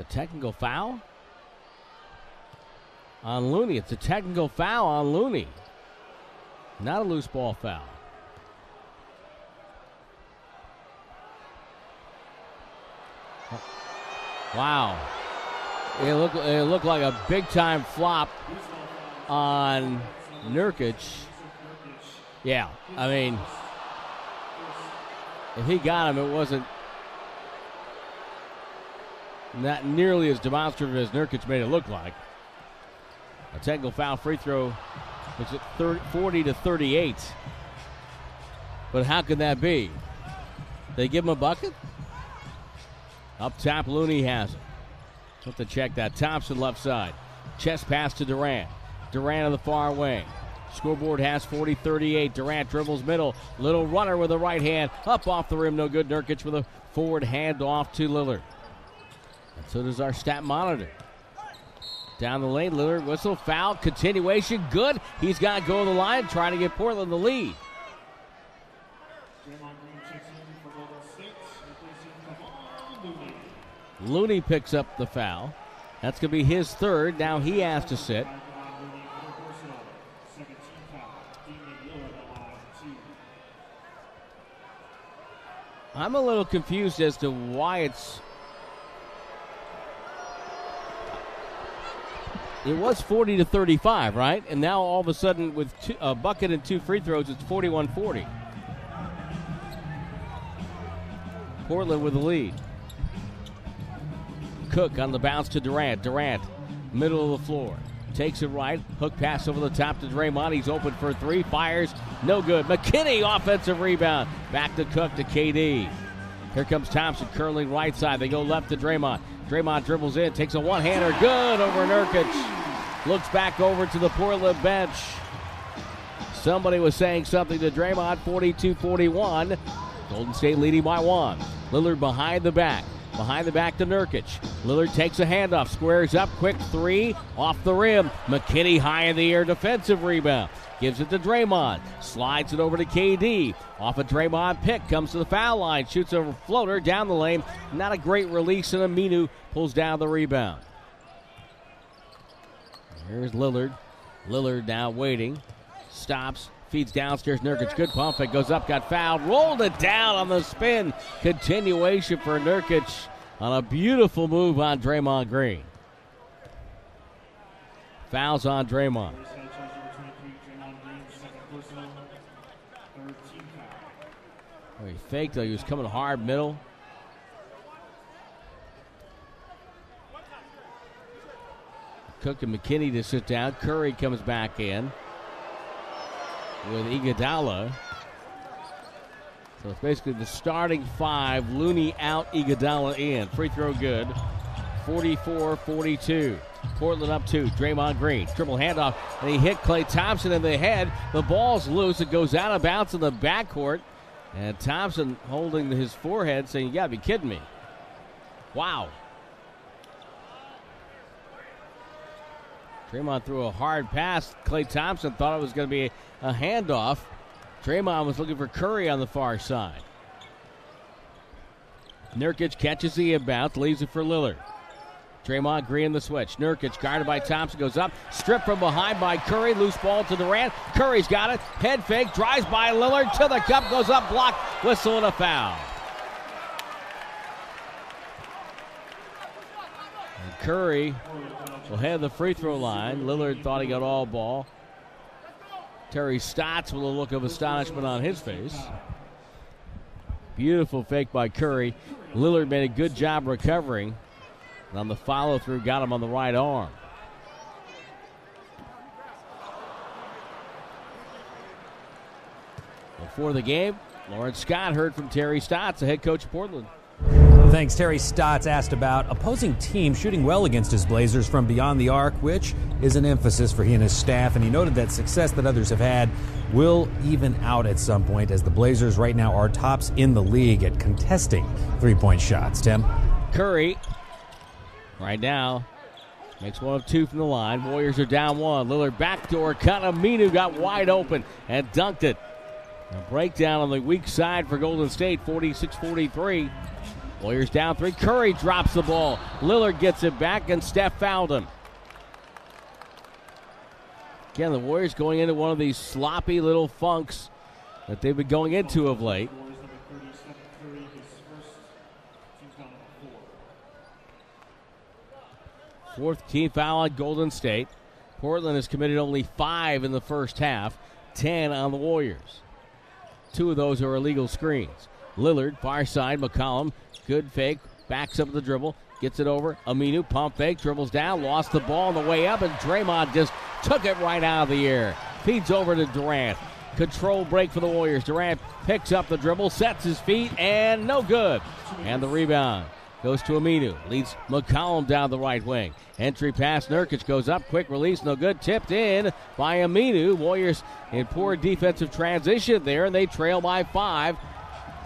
A technical foul on Looney. It's a technical foul on Looney. Not a loose ball foul. Wow. It looked, it looked like a big time flop on Nurkic. Yeah, I mean, if he got him, it wasn't not nearly as demonstrative as Nurkic made it look like. A technical foul free throw makes it 30, 40 to 38. But how could that be? They give him a bucket? Up top, Looney has it. Have to check that. Thompson left side. Chest pass to Durant. Durant on the far wing. Scoreboard has 40 38. Durant dribbles middle. Little runner with the right hand. Up off the rim. No good. Nurkic with a forward hand off to Lillard. So does our stat monitor. Down the lane, Lillard whistle, foul, continuation, good. He's got to go to the line, trying to get Portland the lead. Looney picks up the foul. That's going to be his third. Now he has to sit. I'm a little confused as to why it's. It was 40 to 35, right? And now all of a sudden, with two, a bucket and two free throws, it's 41 40. Portland with the lead. Cook on the bounce to Durant. Durant, middle of the floor. Takes it right. Hook pass over the top to Draymond. He's open for three. Fires. No good. McKinney, offensive rebound. Back to Cook to KD. Here comes Thompson curling right side. They go left to Draymond. Draymond dribbles in. Takes a one hander. Good over Nurkic. Looks back over to the Portland bench. Somebody was saying something to Draymond. 42 41. Golden State leading by one. Lillard behind the back. Behind the back to Nurkic. Lillard takes a handoff, squares up, quick three, off the rim. McKinney high in the air, defensive rebound. Gives it to Draymond. Slides it over to KD. Off a Draymond pick, comes to the foul line, shoots a floater down the lane. Not a great release, and Aminu pulls down the rebound. Here's Lillard. Lillard now waiting. Stops. Feeds downstairs. Nurkic. Good pump It Goes up. Got fouled. Rolled it down on the spin. Continuation for Nurkic on a beautiful move on Draymond Green. Fouls on Draymond. He faked though. He was coming hard middle. Cook and McKinney to sit down. Curry comes back in with Iguodala. So it's basically the starting five. Looney out, Iguodala in. Free throw good. 44 42. Portland up two. Draymond Green. Triple handoff. And he hit Klay Thompson in the head. The ball's loose. It goes out of bounds in the backcourt. And Thompson holding his forehead saying, You gotta be kidding me. Wow. Draymond threw a hard pass. Klay Thompson thought it was going to be a handoff. Draymond was looking for Curry on the far side. Nurkic catches the inbound, leaves it for Lillard. Draymond Green the switch. Nurkic guarded by Thompson goes up, stripped from behind by Curry. Loose ball to Durant. Curry's got it. Head fake, drives by Lillard to the cup, goes up, blocked, whistle and a foul. And Curry will head the free throw line. Lillard thought he got all ball. Terry Stotts with a look of astonishment on his face. Beautiful fake by Curry. Lillard made a good job recovering. And on the follow through, got him on the right arm. Before the game, Lawrence Scott heard from Terry Stotts, the head coach of Portland. Thanks. Terry Stotts asked about opposing teams shooting well against his Blazers from beyond the arc, which is an emphasis for he and his staff. And he noted that success that others have had will even out at some point, as the Blazers right now are tops in the league at contesting three point shots. Tim? Curry, right now, makes one of two from the line. Warriors are down one. Lillard backdoor cut. Aminu got wide open and dunked it. A breakdown on the weak side for Golden State, 46 43. Warriors down three. Curry drops the ball. Lillard gets it back, and Steph fouled him. Again, the Warriors going into one of these sloppy little funks that they've been going into of late. Fourth team foul on Golden State. Portland has committed only five in the first half, 10 on the Warriors. Two of those are illegal screens. Lillard, far side, McCollum, good fake, backs up the dribble, gets it over. Aminu, pump fake, dribbles down, lost the ball on the way up, and Draymond just took it right out of the air. Feeds over to Durant. Control break for the Warriors. Durant picks up the dribble, sets his feet, and no good. And the rebound goes to Aminu. Leads McCollum down the right wing. Entry pass. Nurkic goes up. Quick release. No good. Tipped in by Aminu. Warriors in poor defensive transition there, and they trail by five.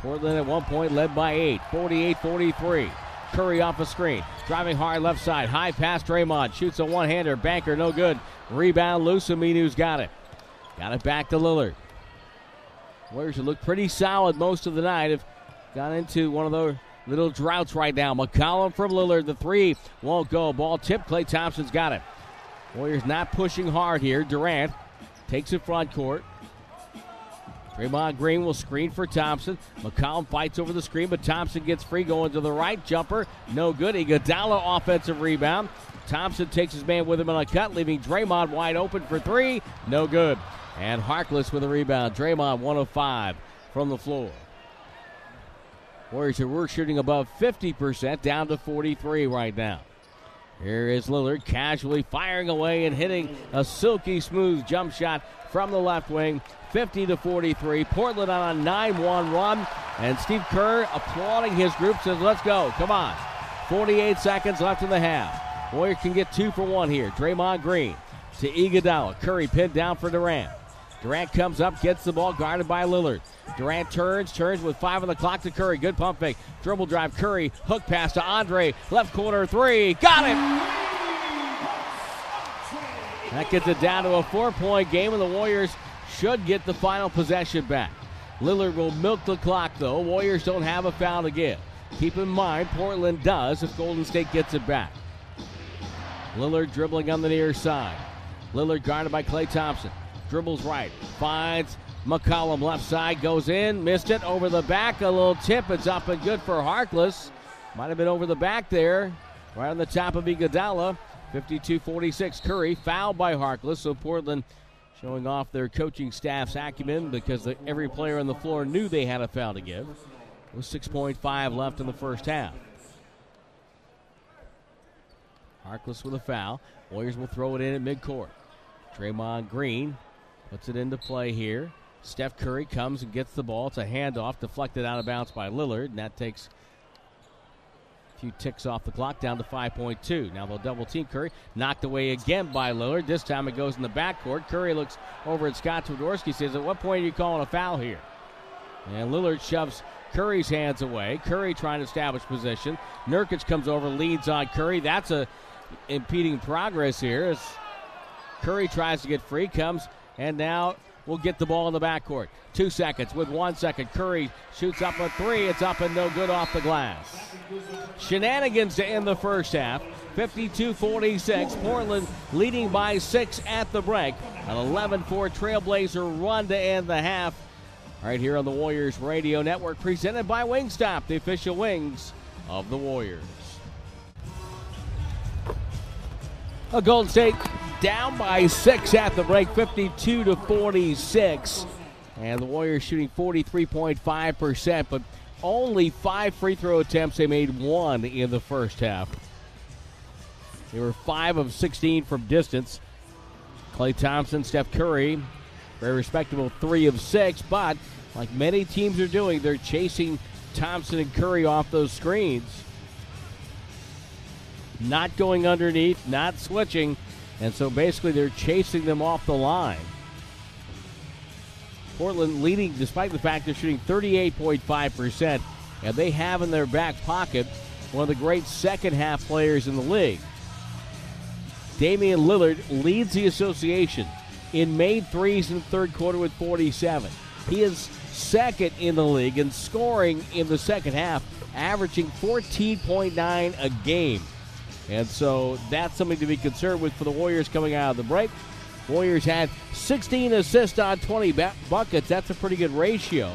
Portland at one point led by eight. 48 43. Curry off a screen. Driving hard left side. High pass. Draymond shoots a one hander. Banker no good. Rebound loose. Aminu's got it. Got it back to Lillard. Warriors looked pretty solid most of the night. Have got into one of those little droughts right now. McCollum from Lillard. The three won't go. Ball tip. Klay Thompson's got it. Warriors not pushing hard here. Durant takes it front court. Draymond Green will screen for Thompson. McCollum fights over the screen, but Thompson gets free going to the right. Jumper, no good. Iguodala offensive rebound. Thompson takes his man with him on a cut, leaving Draymond wide open for three. No good. And Harkless with a rebound. Draymond 105 from the floor. Warriors are shooting above 50%, down to 43 right now. Here is Lillard casually firing away and hitting a silky smooth jump shot from the left wing. 50 to 43. Portland on a 9 1 run. And Steve Kerr applauding his group says, Let's go. Come on. 48 seconds left in the half. Warriors can get two for one here. Draymond Green to Iguodala. Curry pinned down for Durant. Durant comes up, gets the ball, guarded by Lillard. Durant turns, turns with five on the clock to Curry. Good pump fake. Dribble drive, Curry. Hook pass to Andre. Left corner three. Got it! That gets it down to a four point game, and the Warriors should get the final possession back. Lillard will milk the clock, though. Warriors don't have a foul to give. Keep in mind, Portland does if Golden State gets it back. Lillard dribbling on the near side. Lillard guarded by Klay Thompson. Dribbles right, finds McCollum left side, goes in, missed it over the back. A little tip, it's up and good for Harkless. Might have been over the back there, right on the top of Iguodala. 52-46. Curry fouled by Harkless, so Portland showing off their coaching staff's acumen because the, every player on the floor knew they had a foul to give. With 6.5 left in the first half. Harkless with a foul. Warriors will throw it in at midcourt. Draymond Green puts it into play here. Steph Curry comes and gets the ball. It's a handoff deflected out of bounds by Lillard, and that takes a few ticks off the clock down to 5.2. Now they'll double team Curry. Knocked away again by Lillard. This time it goes in the backcourt. Curry looks over at Scott Twardoski, says, At what point are you calling a foul here? And Lillard shoves Curry's hands away. Curry trying to establish position. Nurkic comes over, leads on Curry. That's a impeding progress here as Curry tries to get free, comes, and now we'll get the ball in the backcourt. Two seconds with one second. Curry shoots up a three. It's up and no good off the glass. Shenanigans to end the first half. 52 46. Portland leading by six at the break. An 11 4 Trailblazer run to end the half. Right here on the Warriors Radio Network, presented by Wingstop, the official wings of the Warriors. A Golden State down by six at the break, 52 to 46. And the Warriors shooting 43.5%, but only five free throw attempts. They made one in the first half. They were five of 16 from distance. Klay Thompson, Steph Curry, very respectable three of six, but like many teams are doing, they're chasing Thompson and Curry off those screens not going underneath, not switching, and so basically they're chasing them off the line. Portland leading despite the fact they're shooting 38.5%, and they have in their back pocket one of the great second half players in the league. Damian Lillard leads the association in made threes in the third quarter with 47. He is second in the league in scoring in the second half, averaging 14.9 a game. And so that's something to be concerned with for the Warriors coming out of the break. Warriors had 16 assists on 20 buckets. That's a pretty good ratio.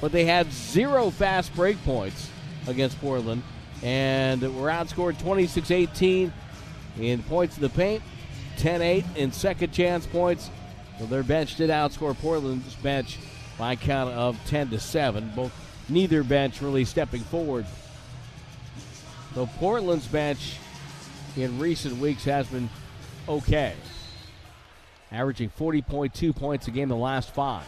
But they had zero fast break points against Portland and were outscored 26 18 in points in the paint, 10 8 in second chance points. So their bench did outscore Portland's bench by a count of 10 to 7. Both neither bench really stepping forward Though Portland's bench in recent weeks has been okay, averaging 40.2 points a game the last five.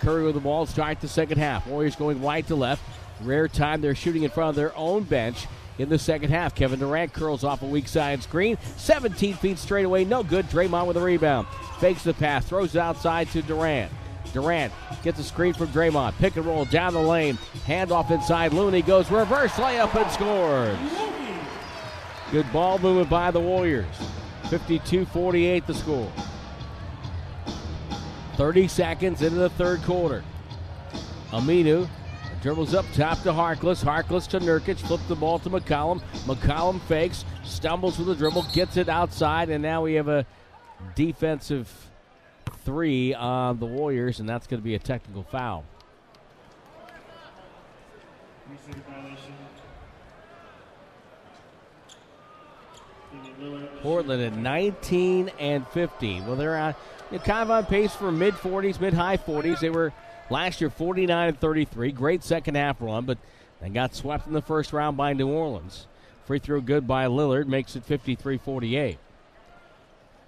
Curry with the ball, start the second half. Warriors going right to left. Rare time they're shooting in front of their own bench in the second half. Kevin Durant curls off a weak side screen. 17 feet straight away, no good. Draymond with a rebound. Fakes the pass, throws it outside to Durant. Durant gets a screen from Draymond. Pick and roll down the lane. Handoff inside. Looney goes reverse layup and scores. Good ball movement by the Warriors. 52 48 the score. 30 seconds into the third quarter. Aminu dribbles up top to Harkless. Harkless to Nurkic. Flip the ball to McCollum. McCollum fakes, stumbles with the dribble, gets it outside, and now we have a defensive three on the Warriors, and that's going to be a technical foul. Portland at 19 and 15. Well, they're on, you know, kind of on pace for mid 40s, mid high 40s. They were last year 49 and 33. Great second half run, but they got swept in the first round by New Orleans. Free throw good by Lillard makes it 53 48.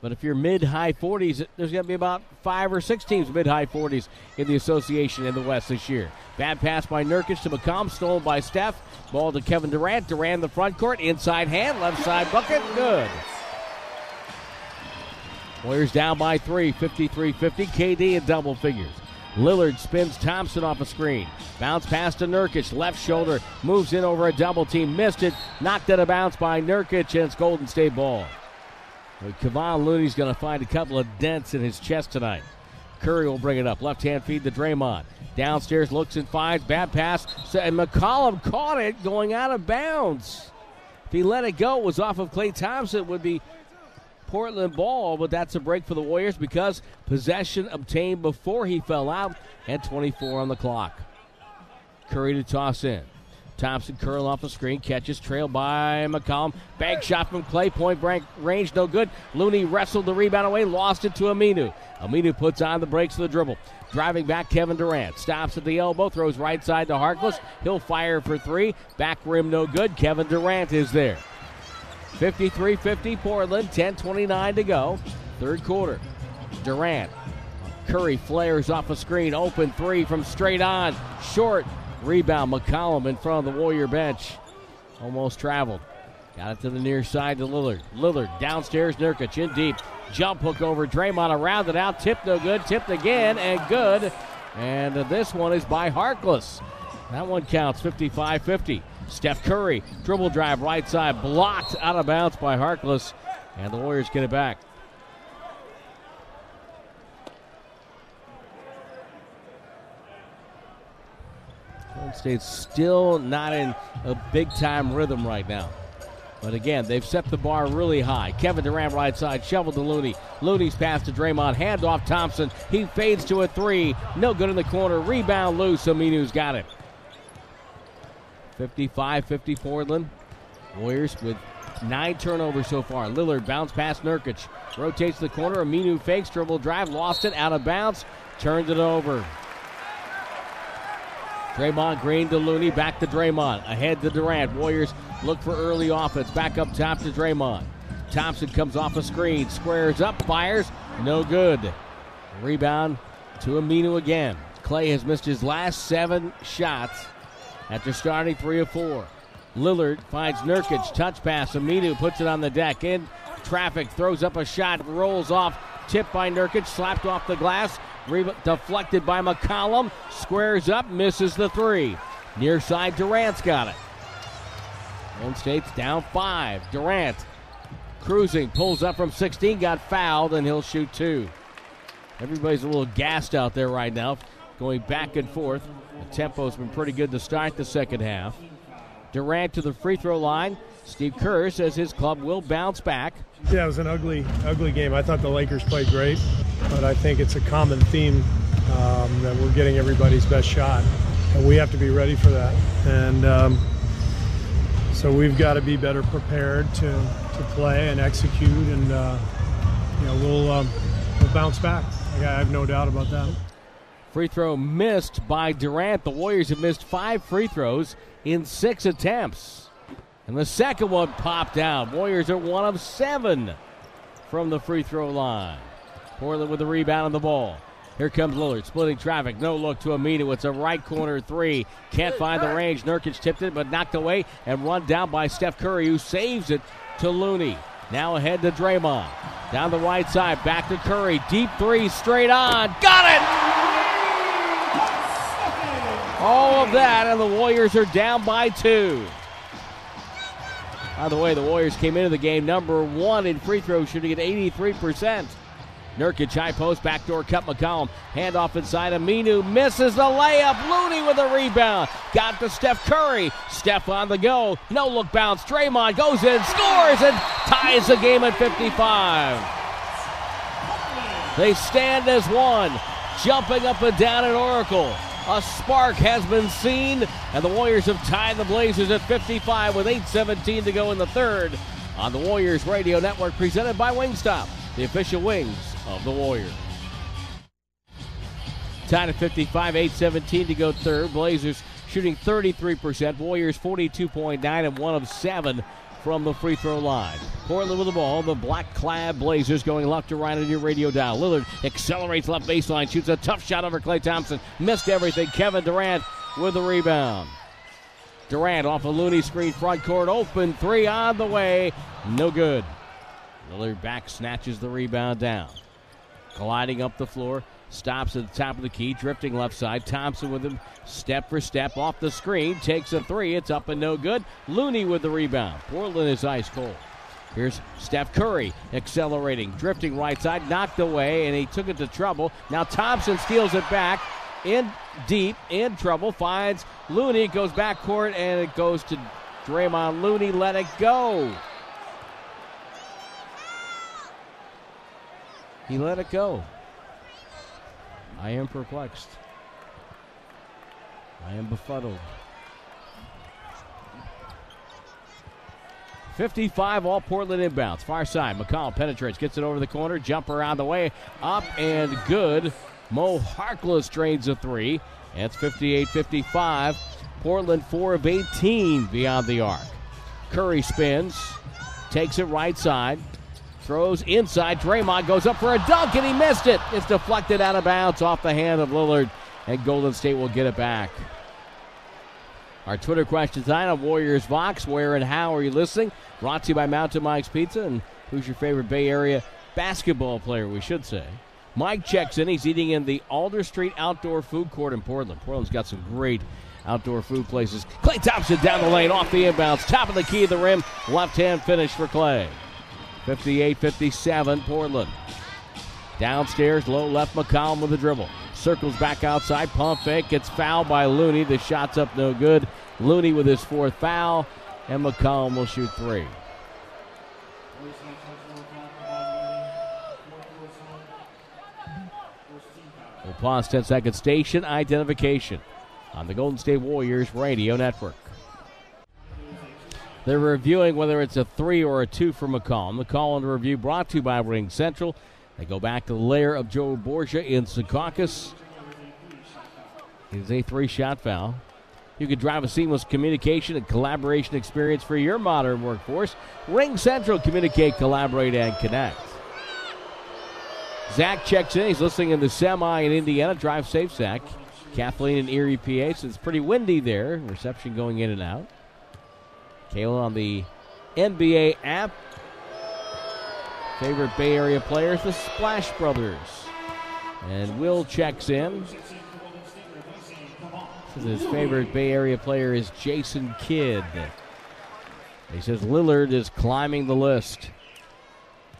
But if you're mid high 40s, there's going to be about five or six teams mid high 40s in the association in the West this year. Bad pass by Nurkic to McCollum, stolen by Steph. Ball to Kevin Durant. Durant the front court, inside hand, left side bucket, good. Warriors down by three, 53 50. KD in double figures. Lillard spins Thompson off a screen. Bounce pass to Nurkic. Left shoulder moves in over a double team. Missed it. Knocked out of bounds by Nurkic, and it's Golden State ball. Kevon Looney's going to find a couple of dents in his chest tonight. Curry will bring it up. Left hand feed to Draymond. Downstairs looks and finds. Bad pass. And McCollum caught it going out of bounds. If he let it go, it was off of Klay Thompson. It would be Portland ball, but that's a break for the Warriors because possession obtained before he fell out and 24 on the clock. Curry to toss in. Thompson curl off the screen, catches, trail by McCollum. Bank shot from Klay, point blank range, no good. Looney wrestled the rebound away, lost it to Aminu. Aminu puts on the brakes of the dribble. Driving back, Kevin Durant stops at the elbow, throws right side to Harkless. He'll fire for three. Back rim, no good. Kevin Durant is there. 53 50 Portland, 10 29 to go. Third quarter. Durant. Curry flares off a screen, open three from straight on. Short, Rebound, McCollum in front of the Warrior bench. Almost traveled. Got it to the near side to Lillard. Lillard downstairs, Nurkic in deep. Jump hook over Draymond, around it out. Tipped no good. Tipped again and good. And this one is by Harkless. That one counts 55 50. Steph Curry, dribble drive right side, blocked out of bounds by Harkless. And the Warriors get it back. Golden State's still not in a big time rhythm right now. But again, they've set the bar really high. Kevin Durant right side, shovel to Looney. Looney's pass to Draymond, handoff Thompson. He fades to a three. No good in the corner. Rebound loose. Aminu's got it. 55 50 Portland. Warriors with nine turnovers so far. Lillard bounce past Nurkic. Rotates the corner. Aminu fakes, dribble drive, lost it, out of bounds, turns it over. Draymond Green to Looney, back to Draymond. Ahead to Durant. Warriors look for early offense. Back up top to Draymond. Thompson comes off a screen, squares up, fires, no good. Rebound to Aminu again. Klay has missed his last seven shots after starting three of four. Lillard finds Nurkic, touch pass. Aminu puts it on the deck. In traffic, throws up a shot, rolls off, tipped by Nurkic, slapped off the glass. Re- deflected by McCollum. Squares up, misses the three. Near side, Durant's got it. Golden State's down five. Durant cruising, pulls up from 16, got fouled, and he'll shoot two. Everybody's a little gassed out there right now, going back and forth. The tempo's been pretty good to start the second half. Durant to the free throw line. Steve Kerr says his club will bounce back. Yeah, it was an ugly, ugly game. I thought the Lakers played great, but I think it's a common theme um, that we're getting everybody's best shot, and we have to be ready for that. And um, so we've got to be better prepared to, to play and execute, and uh, you know we'll um, we'll bounce back. I have no doubt about that. Free throw missed by Durant. The Warriors have missed five free throws in six attempts. And the second one popped out. Warriors are one of seven from the free throw line. Portland with the rebound on the ball. Here comes Lillard, splitting traffic. No look to Aminu. It's a right corner three. Can't find the range. Nurkic tipped it, but knocked away and run down by Steph Curry, who saves it to Looney. Now ahead to Draymond. Down the right side, back to Curry. Deep three, straight on. Got it! All of that, and the Warriors are down by two. By the way, the Warriors came into the game number one in free throw shooting at 83%. Nurkic high post, backdoor cut McCollum. Handoff inside. Aminu misses the layup. Looney with a rebound. Got to Steph Curry. Steph on the go. No look bounce. Draymond goes in, scores, and ties the game at 55. They stand as one, jumping up and down at Oracle. A spark has been seen, and the Warriors have tied the Blazers at 55 with 8.17 to go in the third on the Warriors Radio Network, presented by Wingstop, the official wings of the Warriors. Tied at 55, 8.17 to go third. Blazers shooting 33%, Warriors 42.9 and one of seven from the free throw line. Portland with the ball. The black clad Blazers going left to right on your radio dial. Lillard accelerates left baseline, shoots a tough shot over Klay Thompson. Missed everything. Kevin Durant with the rebound. Durant off a Looney screen, front court open, three on the way. No good. Lillard back snatches the rebound down. Gliding up the floor, stops at the top of the key, drifting left side. Thompson with him, step for step off the screen, takes a three. It's up and no good. Looney with the rebound. Portland is ice cold. Here's Steph Curry accelerating, drifting right side, knocked away, and he took it to trouble. Now Thompson steals it back in deep, in trouble, finds Looney, goes back court, and it goes to Draymond Looney. Let it go. He let it go. I am perplexed. I am befuddled. 55 all Portland inbounds. Far side. McCall penetrates, gets it over the corner. Jumper on the way. Up and good. Mo Harkless drains a three. That's 58 55. Portland 4 of 18 beyond the arc. Curry spins, takes it right side, throws inside. Draymond goes up for a dunk and he missed it. It's deflected out of bounds off the hand of Lillard, and Golden State will get it back. Our Twitter question tonight on Warriors Vox. Where and how are you listening? Brought to you by Mountain Mike's Pizza. And who's your favorite Bay Area basketball player, we should say? Mike checks in. He's eating in the Alder Street Outdoor Food Court in Portland. Portland's got some great outdoor food places. Klay Thompson down the lane, off the inbounds, top of the key of the rim, left hand finish for Klay. 58 57, Portland. Downstairs, low left, McCollum with a dribble. Circles back outside, pump fake, gets fouled by Looney. The shot's up no good. Looney with his fourth foul, and McCollum will shoot three. We'll pause 10 seconds. Station identification on the Golden State Warriors radio network. They're reviewing whether it's a three or a two for McCall. McCollum. McCollum under review brought to you by Ring Central. They go back to the lair of Joe Borgia in Secaucus. It is a three shot foul. You can drive a seamless communication and collaboration experience for your modern workforce. Ring Central, communicate, collaborate, and connect. Zach checks in. He's listening in the semi in Indiana. Drive safe, Zach. Kathleen and Erie, PA. So it's pretty windy there. Reception going in and out. Kayla on the NBA app. Favorite Bay Area players, the Splash Brothers. And Will checks in. Says his favorite Bay Area player is Jason Kidd. He says Lillard is climbing the list.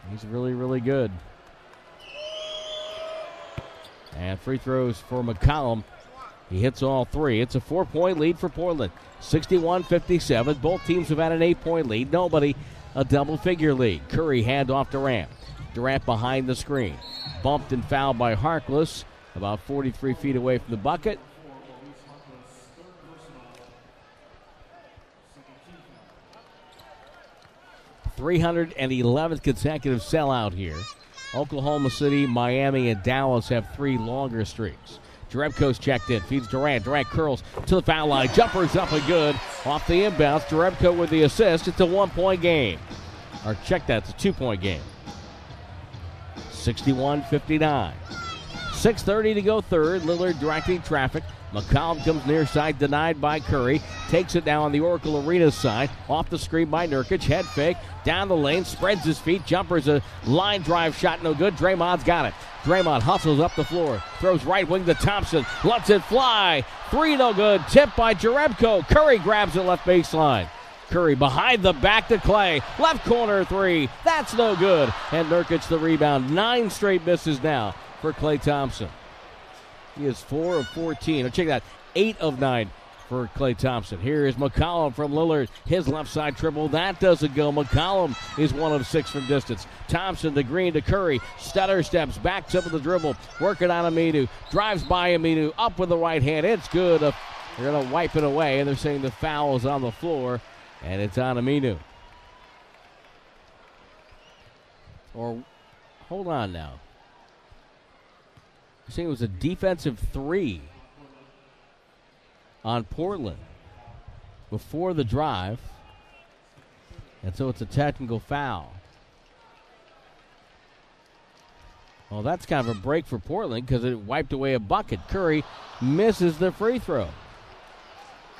He's really, really good. And free throws for McCollum. He hits all three. It's a four point lead for Portland. 61 57. Both teams have had an eight point lead. Nobody a double figure lead. Curry hand off Durant. Durant behind the screen. Bumped and fouled by Harkless, about 43 feet away from the bucket. Three hundred and eleventh consecutive sellout here. Oklahoma City, Miami, and Dallas have three longer streaks. Jerebko's checked in, feeds Durant. Durant curls to the foul line. Jumper's up and good. Off the inbounds. Jerebko with the assist. It's a one point game. Or check that, it's a two point game. 61 59. 6.30 to go third. Lillard directing traffic. McCollum comes near side, denied by Curry. Takes it down on the Oracle Arena side. Off the screen by Nurkic. Head fake. Down the lane. Spreads his feet. Jumper's a line drive shot. No good. Draymond's got it. Draymond hustles up the floor. Throws right wing to Thompson. Lets it fly. Three no good. Tipped by Jerebko. Curry grabs it left baseline. Curry behind the back to Klay. Left corner three. That's no good. And Nurkic the rebound. Nine straight misses now for Klay Thompson. He is four of 14. Oh, check that. Eight of nine for Klay Thompson. Here is McCollum from Lillard. His left side triple. That doesn't go. McCollum is one of six from distance. Thompson to Green to Curry. Stutter steps back to the dribble. Working on Aminu. Drives by Aminu. Up with the right hand. It's good. They're going to wipe it away, and they're saying the foul is on the floor, and it's on Aminu. Or, hold on now. I think it was a defensive three on Portland before the drive. And so it's a technical foul. Well, that's kind of a break for Portland because it wiped away a bucket. Curry misses the free throw.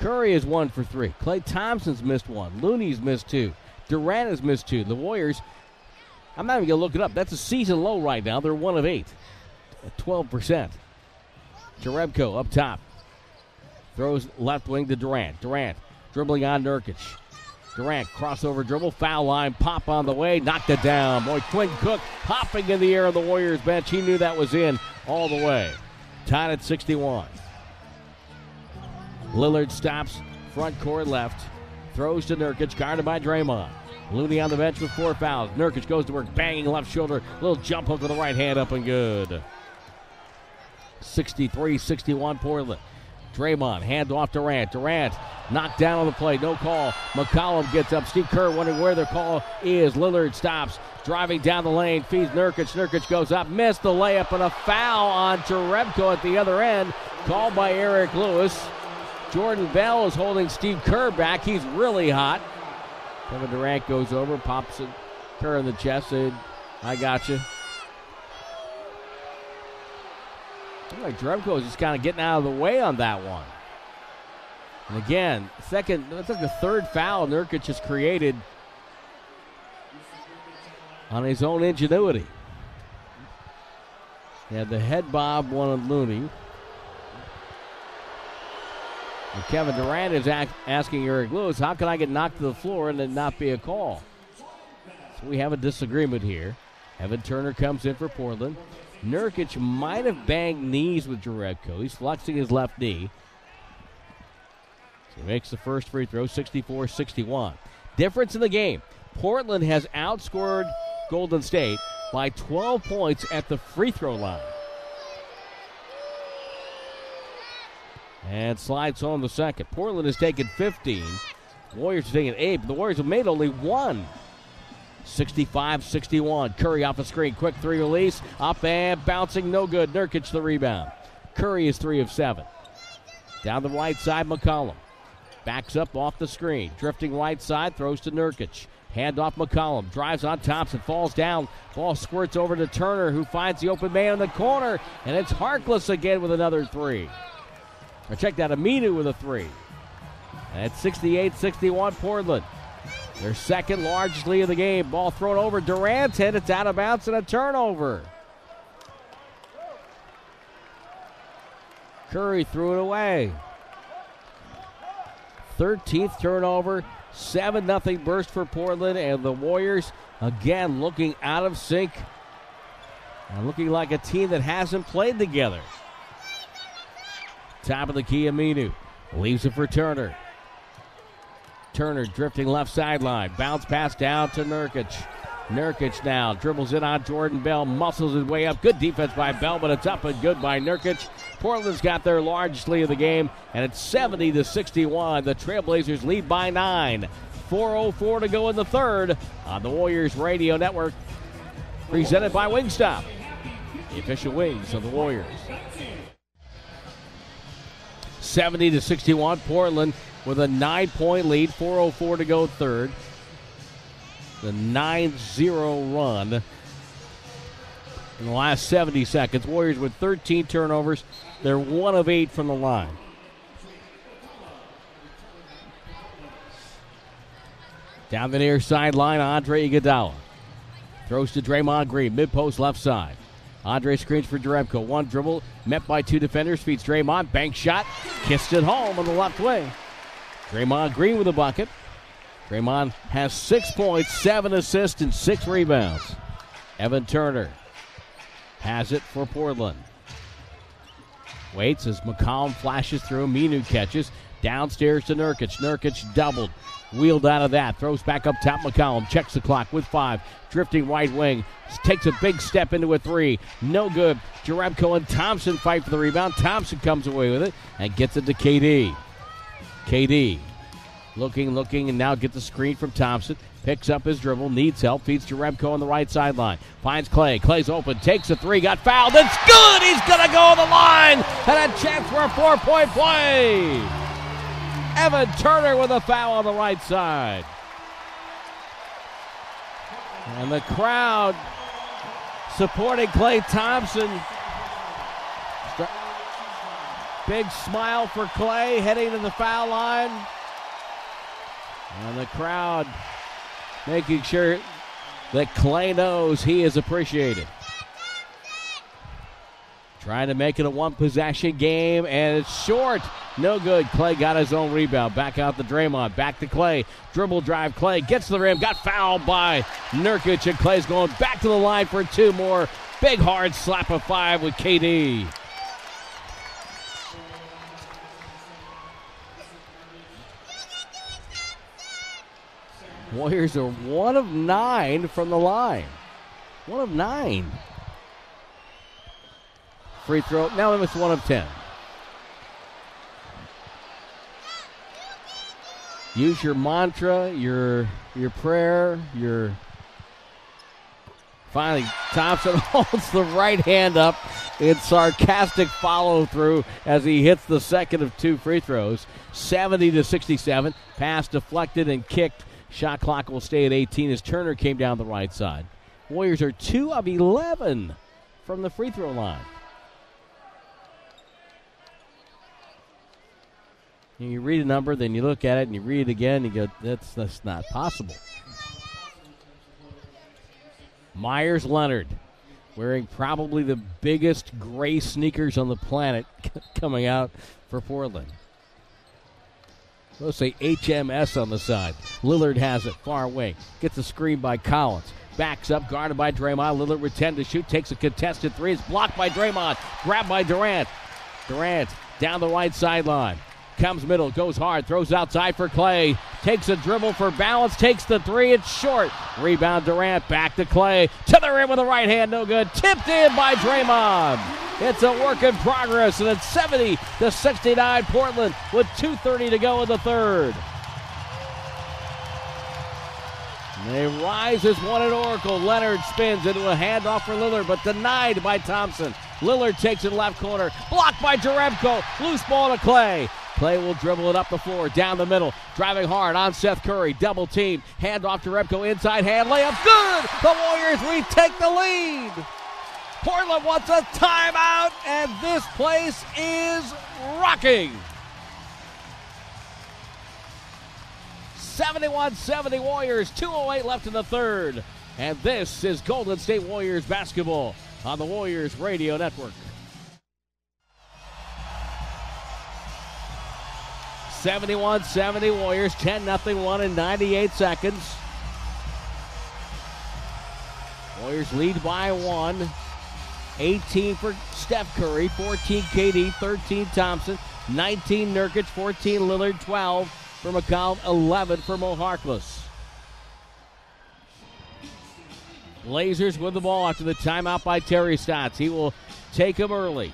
Curry is one for three. Klay Thompson's missed one. Looney's missed two. Durant has missed two. The Warriors, I'm not even going to look it up. That's a season low right now. They're one of eight at 12%. Jerebko up top. Throws left wing to Durant. Durant dribbling on Nurkic. Durant crossover dribble, foul line, pop on the way, knocked it down. Boy, Quinn Cook hopping in the air on the Warriors bench. He knew that was in all the way. Tied at 61. Lillard stops, front court left, throws to Nurkic, guarded by Draymond. Looney on the bench with four fouls. Nurkic goes to work, banging left shoulder. Little jump hook with the right hand up and good. 63 61 Portland. Draymond, hand off Durant. Durant knocked down on the play. No call. McCollum gets up. Steve Kerr wondering where their call is. Lillard stops. Driving down the lane. Feeds Nurkic. Nurkic goes up. Missed the layup and a foul on Jerebko at the other end. Called by Eric Lewis. Jordan Bell is holding Steve Kerr back. He's really hot. Kevin Durant goes over, pops it, Kerr in the chest, said, I got you. Like Jerebko is just kind of getting out of the way on that one. And again, second, that's like the third foul Nurkic has created on his own ingenuity. He had the head bob one on Looney. And Kevin Durant is asking Eric Lewis, how can I get knocked to the floor and then not be a call? So we have a disagreement here. Evan Turner comes in for Portland. Nurkic might have banged knees with Jerebko. He's flexing his left knee. So he makes the first free throw, 64 61. Difference in the game Portland has outscored Golden State by 12 points at the free throw line. And slides home the second. Portland has taken 15. Warriors have taken 8, but the Warriors have made only one. 65 61. Curry off the screen. Quick three release. Up and bouncing. No good. Nurkic the rebound. Curry is 3 of 7. Down the right side, McCollum. Backs up off the screen. Drifting right side. Throws to Nurkic. Hand off McCollum. Drives on Thompson. Falls down. Ball squirts over to Turner, who finds the open man in the corner. And it's Harkless again with another three. Or check that. Aminu with a three. At 68 61 Portland. Their second largest lead of the game. Ball thrown over Durant head. It's out of bounds and a turnover. Curry threw it away. 13th turnover. 7 0 burst for Portland, and the Warriors again looking out of sync and looking like a team that hasn't played together. Top of the key, Aminu. Leaves it for Turner. Turner drifting left sideline. Bounce pass down to Nurkic. Nurkic now dribbles in on Jordan Bell, muscles his way up. Good defense by Bell, but it's up and good by Nurkic. Portland's got their largest lead of the game, and it's 70 to 61. The Trailblazers lead by nine. 4:04 to go in the third on the Warriors Radio Network, presented by Wingstop, the official wings of the Warriors. 70 to 61. Portland with a nine point lead, 4.04 to go third. The 9 0 run in the last 70 seconds. Warriors with 13 turnovers. They're one of eight from the line. Down the near sideline, Andre Iguodala. Throws to Draymond Green, mid post left side. Andre screens for Jerebko. One dribble, met by two defenders, feeds Draymond. Bank shot, kissed it home on the left wing. Draymond Green with a bucket. Draymond has six points, seven assists, and six rebounds. Evan Turner has it for Portland. Waits as McCollum flashes through. Minu catches. Downstairs to Nurkic. Nurkic doubled. Wheeled out of that. Throws back up top. McCollum checks the clock with five. Drifting right wing. Takes a big step into a three. No good. Jerebko and Thompson fight for the rebound. Thompson comes away with it and gets it to KD. KD looking, looking, and now gets the screen from Thompson. Picks up his dribble, needs help, feeds to Remco on the right sideline. Finds Klay. Klay's open, takes a three, got fouled. It's good! He's going to go on the line! And a chance for a four point play! Evan Turner with a foul on the right side. And the crowd supporting Klay Thompson Big smile for Klay heading to the foul line. And the crowd making sure that Klay knows he is appreciated. Trying to make it a one possession game, and it's short. No good. Klay got his own rebound. Back out to Draymond. Back to Klay. Dribble drive. Klay gets to the rim. Got fouled by Nurkic, and Klay's going back to the line for two more. Big hard slap of five with KD. Warriors are one of nine from the line. One of nine. Free throw. Now it's one of ten. Use your mantra, your your prayer, your Finally, Thompson (laughs) holds the right hand up in sarcastic follow through as he hits the second of two free throws. 70 to 67. Pass deflected and kicked. Shot clock will stay at 18 as Turner came down the right side. Warriors are 2 of 11 from the free throw line. You read a number, then you look at it and you read it again, and you go, that's, that's not possible. Meyers Leonard wearing probably the biggest gray sneakers on the planet (laughs) coming out for Portland. Let's say HMS on the side. Lillard has it far away. Gets a screen by Collins. Backs up, guarded by Draymond. Lillard with 10 to shoot. Takes a contested three. It's blocked by Draymond. Grabbed by Durant. Durant down the right sideline. Comes middle, goes hard, throws outside for Klay. Takes a dribble for balance, takes the three, it's short. Rebound Durant, back to Klay. To the rim with the right hand, no good. Tipped in by Draymond. It's a work in progress, and it's 70 to 69 Portland with 2.30 to go in the third. They rise as one at Oracle. Leonard spins into a handoff for Lillard, but denied by Thompson. Lillard takes it left corner, blocked by Jerebko. Loose ball to Klay. Klay will dribble it up the floor, down the middle, driving hard on Seth Curry. Double team, hand off to Jerebko, inside hand layup. Good! The Warriors retake the lead. Portland wants a timeout, and this place is rocking. 71 70 Warriors, 208 left in the third. And this is Golden State Warriors basketball on the Warriors Radio Network. 71 70 Warriors, 10 0 1 in 98 seconds. Warriors lead by one. 18 for Steph Curry, 14 KD, 13 Thompson, 19 Nurkic, 14 Lillard, 12 for McCollum, 11 for Mo Harkless. Blazers with the ball after the timeout by Terry Stotts. He will take him early.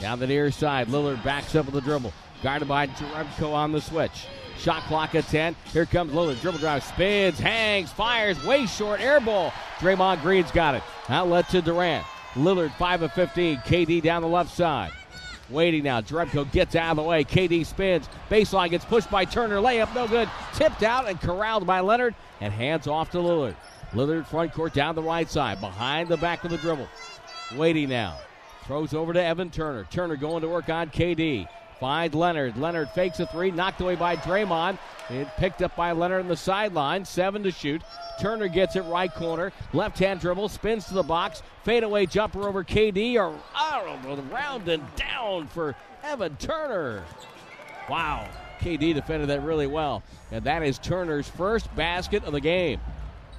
Down the near side, Lillard backs up with the dribble. Guarded by Jerebko on the switch. Shot clock at 10. Here comes Lillard. Dribble drive. Spins, hangs, fires. Way short. Air ball. Draymond Green's got it. Outlet to Durant. Lillard 5 of 15. KD down the left side. Waiting now. Jerebko gets out of the way. KD spins. Baseline gets pushed by Turner. Layup no good. Tipped out and corralled by Leonard. And hands off to Lillard. Lillard front court down the right side. Behind the back of the dribble. Waiting now. Throws over to Evan Turner. Turner going to work on KD. Finds Leonard. Leonard fakes a three, knocked away by Draymond. It picked up by Leonard on the sideline. Seven to shoot. Turner gets it right corner. Left hand dribble, spins to the box. Fadeaway jumper over KD. Around and down for Evan Turner. Wow. KD defended that really well. And that is Turner's first basket of the game.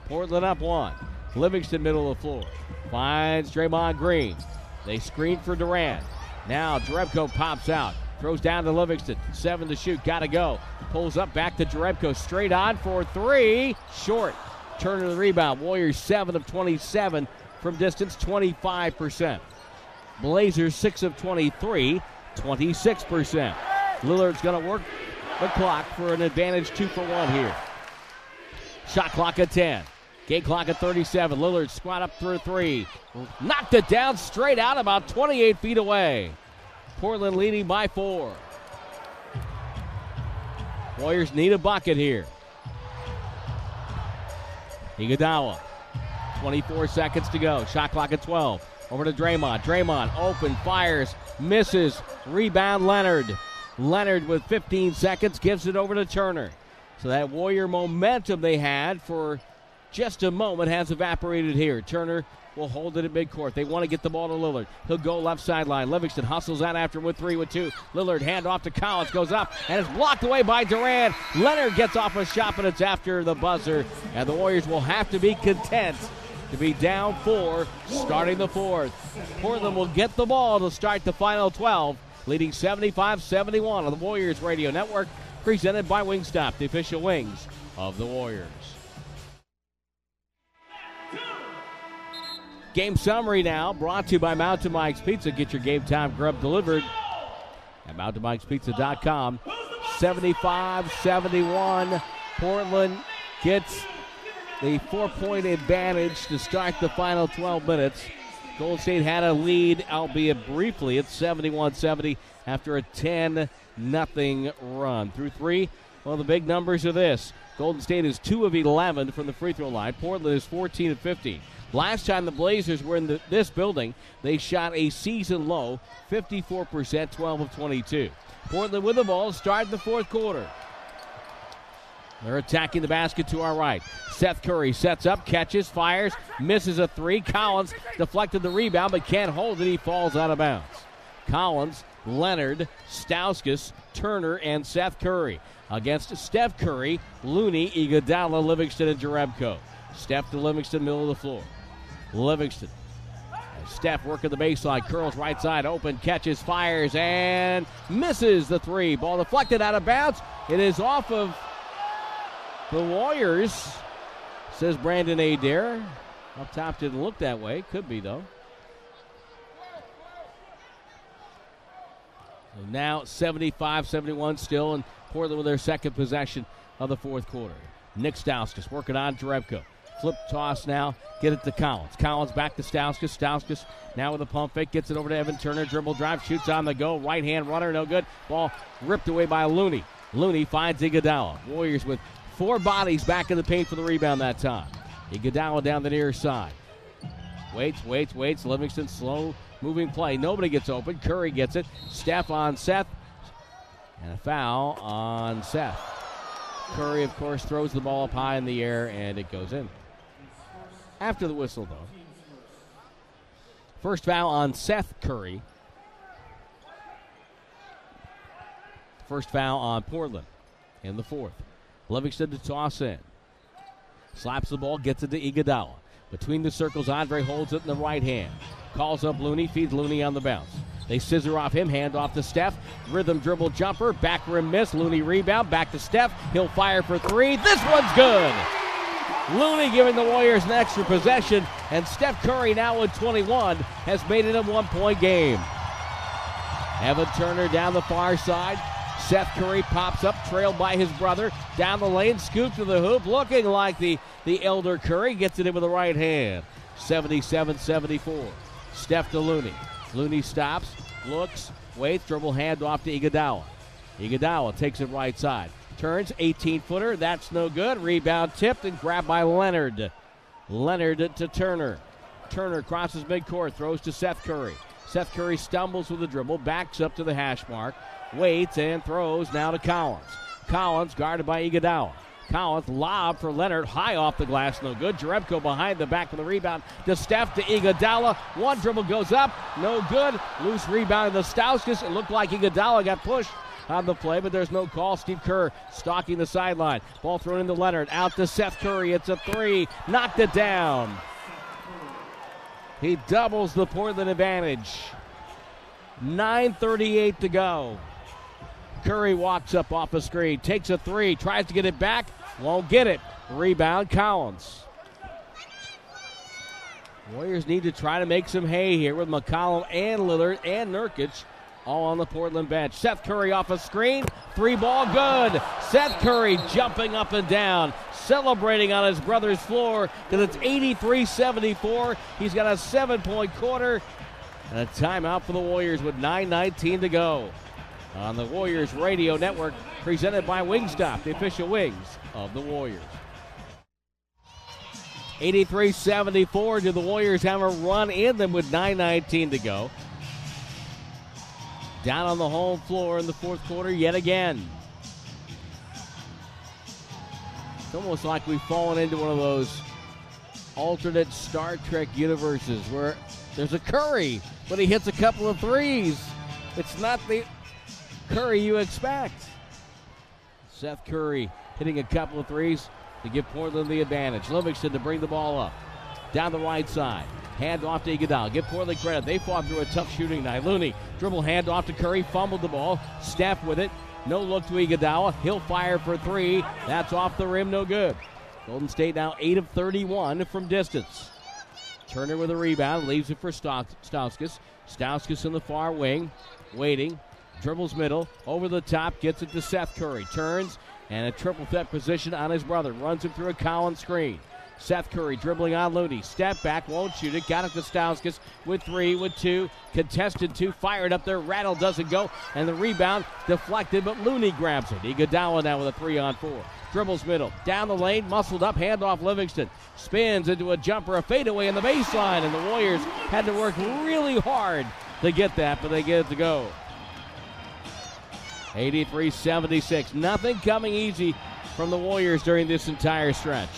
Portland up one. Livingston middle of the floor. Finds Draymond Green. They screen for Durant. Now Jerebko pops out. Throws down to Livingston. Seven to shoot. Got to go. Pulls up back to Jerebko. Straight on for three. Short. Turner to the rebound. Warriors 7 of 27 from distance, 25%. Blazers 6 of 23, 26%. Lillard's going to work the clock for an advantage 2 for 1 here. Shot clock at 10. Game clock at 37. Lillard squat up for a three. Knocked it down straight out about 28 feet away. Portland leading by four. Warriors need a bucket here. Iguodala. 24 seconds to go. Shot clock at 12. Over to Draymond. Draymond open, fires, misses. Rebound Leonard. Leonard with 15 seconds gives it over to Turner. So that Warrior momentum they had for just a moment has evaporated here. Turner will hold it at midcourt. They want to get the ball to Lillard. He'll go left sideline. Livingston hustles out after him with three with two. Lillard hand off to Collins, goes up, and it's blocked away by Durant. Leonard gets off a shot, but it's after the buzzer. And the Warriors will have to be content to be down four, starting the fourth. Portland will get the ball to start the final 12, leading 75 71 on the Warriors Radio Network, presented by Wingstop, the official wings of the Warriors. Game summary now brought to you by Mountain Mike's Pizza. Get your game time grub delivered at mountainmikespizza.com. 75 71. Portland gets the four point advantage to start the final 12 minutes. Gold State had a lead, albeit briefly, at 71 70 after a 10 nothing run. Through three, well, the big numbers are this Golden State is 2 of 11 from the free throw line, Portland is 14 of 15. Last time the Blazers were in the, this building, they shot a season low 54%, 12 of 22. Portland with the ball, start the fourth quarter. They're attacking the basket to our right. Seth Curry sets up, catches, fires, misses a three. Collins deflected the rebound but can't hold it. He falls out of bounds. Collins, Leonard, Stauskas, Turner, and Seth Curry. Against Steph Curry, Looney, Iguodala, Livingston, and Jerebko. Steph to Livingston, middle of the floor. Livingston. Steph working the baseline, curls right side, open, catches, fires, and misses the three. Ball deflected out of bounds. It is off of the Warriors, says Brandon Adair. Up top didn't look that way. Could be, though. Now 75 71 still, and Portland with their second possession of the fourth quarter. Nick Stauskas working on Jerebko. Flip toss now. Get it to Collins. Collins back to Stauskas. Stauskas now with a pump fake. Gets it over to Evan Turner. Dribble drive. Shoots on the go. Right hand runner. No good. Ball ripped away by Looney. Looney finds Iguodala. Warriors with four bodies back in the paint for the rebound that time. Iguodala down the near side. Waits, waits, waits. Livingston slow moving play. Nobody gets open. Curry gets it. Steph on Seth. And a foul on Seth. Curry, of course, throws the ball up high in the air and it goes in. After the whistle, though. First foul on Seth Curry. First foul on Portland in the fourth. Livingston to toss in. Slaps the ball, gets it to Iguodala. Between the circles, Andre holds it in the right hand. Calls up Looney, feeds Looney on the bounce. They scissor off him, hand off to Steph. Rhythm dribble jumper, back rim miss. Looney rebound, back to Steph. He'll fire for three. This one's good. Looney giving the Warriors an extra possession, and Steph Curry now with 21 has made it a one point game. Evan Turner down the far side. Seth Curry pops up, trailed by his brother. Down the lane, scoop to the hoop, looking like the, the elder Curry. Gets it in with the right hand. 77 74. Steph to Looney. Looney stops, looks, waits, dribble hand off to Iguodala. Iguodala takes it right side. Turns, 18 footer. That's no good. Rebound tipped and grabbed by Leonard. Leonard to Turner. Turner crosses midcourt, throws to Seth Curry. Seth Curry stumbles with the dribble, backs up to the hash mark, waits and throws now to Collins. Collins guarded by Iguodala. Collins lob for Leonard, high off the glass, no good. Jerebko behind the back of the rebound to Steph to Iguodala. One dribble goes up, no good. Loose rebound to Stauskas. It looked like Iguodala got pushed on the play, but there's no call. Steve Kerr stalking the sideline. Ball thrown into Leonard. Out to Seth Curry. It's a three. Knocked it down. He doubles the Portland advantage. 9.38 to go. Curry walks up off a screen, takes a three, tries to get it back, won't get it. Rebound, Collins. Warriors need to try to make some hay here with McCollum and Lillard and Nurkic all on the Portland bench. Seth Curry off a screen. Three ball good. Seth Curry jumping up and down, celebrating on his brother's floor because it's 83 74. He's got a seven point quarter and a timeout for the Warriors with 9.19 to go. On the Warriors Radio Network, presented by Wingstop, the official wings of the Warriors. 83 74. Do the Warriors have a run in them with 9.19 to go? Down on the home floor in the fourth quarter yet again. It's almost like we've fallen into one of those alternate Star Trek universes where there's a Curry, but he hits a couple of threes. It's not the Curry you expect. Seth Curry hitting a couple of threes to give Portland the advantage. Livingston to bring the ball up. Down the right side. Hand off to Iguodala. Give Portland credit. They fought through a tough shooting night. Looney dribble hand off to Curry. Fumbled the ball. Steph with it. No look to Iguodala. He'll fire for three. That's off the rim, no good. Golden State now 8 of 31 from distance. Turner with a rebound, leaves it for Stauskas. Stauskas in the far wing, waiting, dribbles middle, over the top, gets it to Seth Curry. Turns, and a triple threat position on his brother. Runs him through a Collins screen. Seth Curry dribbling on Looney. Step back, won't shoot it. Got it to Stauskas with three, with two. Contested two, fired up there. Rattle doesn't go. And the rebound deflected, but Looney grabs it. Iguodala now with a three on four. Dribbles middle. Down the lane, muscled up, handoff Livingston. Spins into a jumper, a fadeaway in the baseline. And the Warriors had to work really hard to get that, but they get it to go. 83 76. Nothing coming easy from the Warriors during this entire stretch.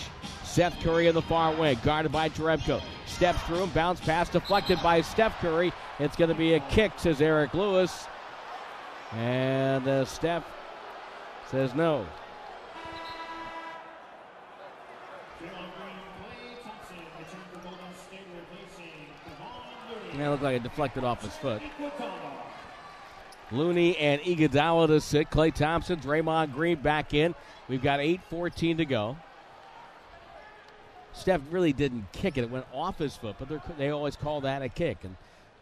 Seth Curry in the far wing, guarded by Jerebko. Steps through him, bounce pass deflected by Steph Curry. It's going to be a kick, says Eric Lewis. And uh, Steph says no. Yeah, looked like it deflected off his foot. Looney and Iguodala to sit. Klay Thompson, Draymond Green back in. We've got 8.14 to go. Steph really didn't kick it. It went off his foot, but they always call that a kick. And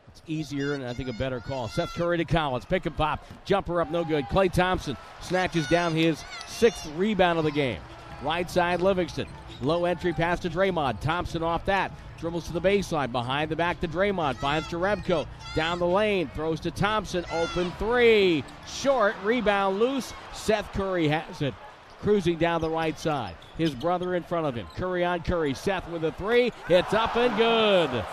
it's easier and I think a better call. Seth Curry to Collins. Pick and pop. Jumper up, no good. Klay Thompson snatches down his sixth rebound of the game. Right side, Livingston. Low entry pass to Draymond. Thompson off that. Dribbles to the baseline. Behind the back to Draymond. Finds Jerebko. Down the lane. Throws to Thompson. Open three. Short. Rebound loose. Seth Curry has it cruising down the right side. His brother in front of him. Curry on Curry. Seth with a three. It's up and good.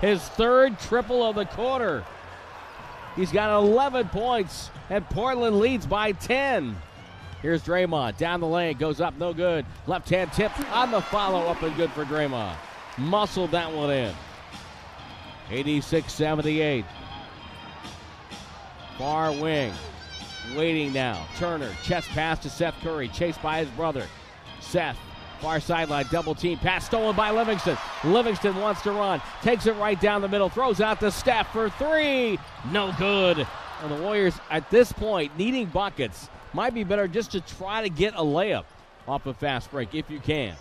His third triple of the quarter. He's got 11 points, and Portland leads by 10. Here's Draymond down the lane, goes up, no good. Left hand tip on the follow up and good for Draymond. Muscled that one in. 86 78. Far wing. Waiting now. Turner, chest pass to Seth Curry, chased by his brother. Seth, far sideline, double team pass stolen by Livingston. Livingston wants to run, takes it right down the middle, throws out to Steph for three. No good. And the Warriors, at this point, needing buckets, might be better just to try to get a layup off a fast break if you can.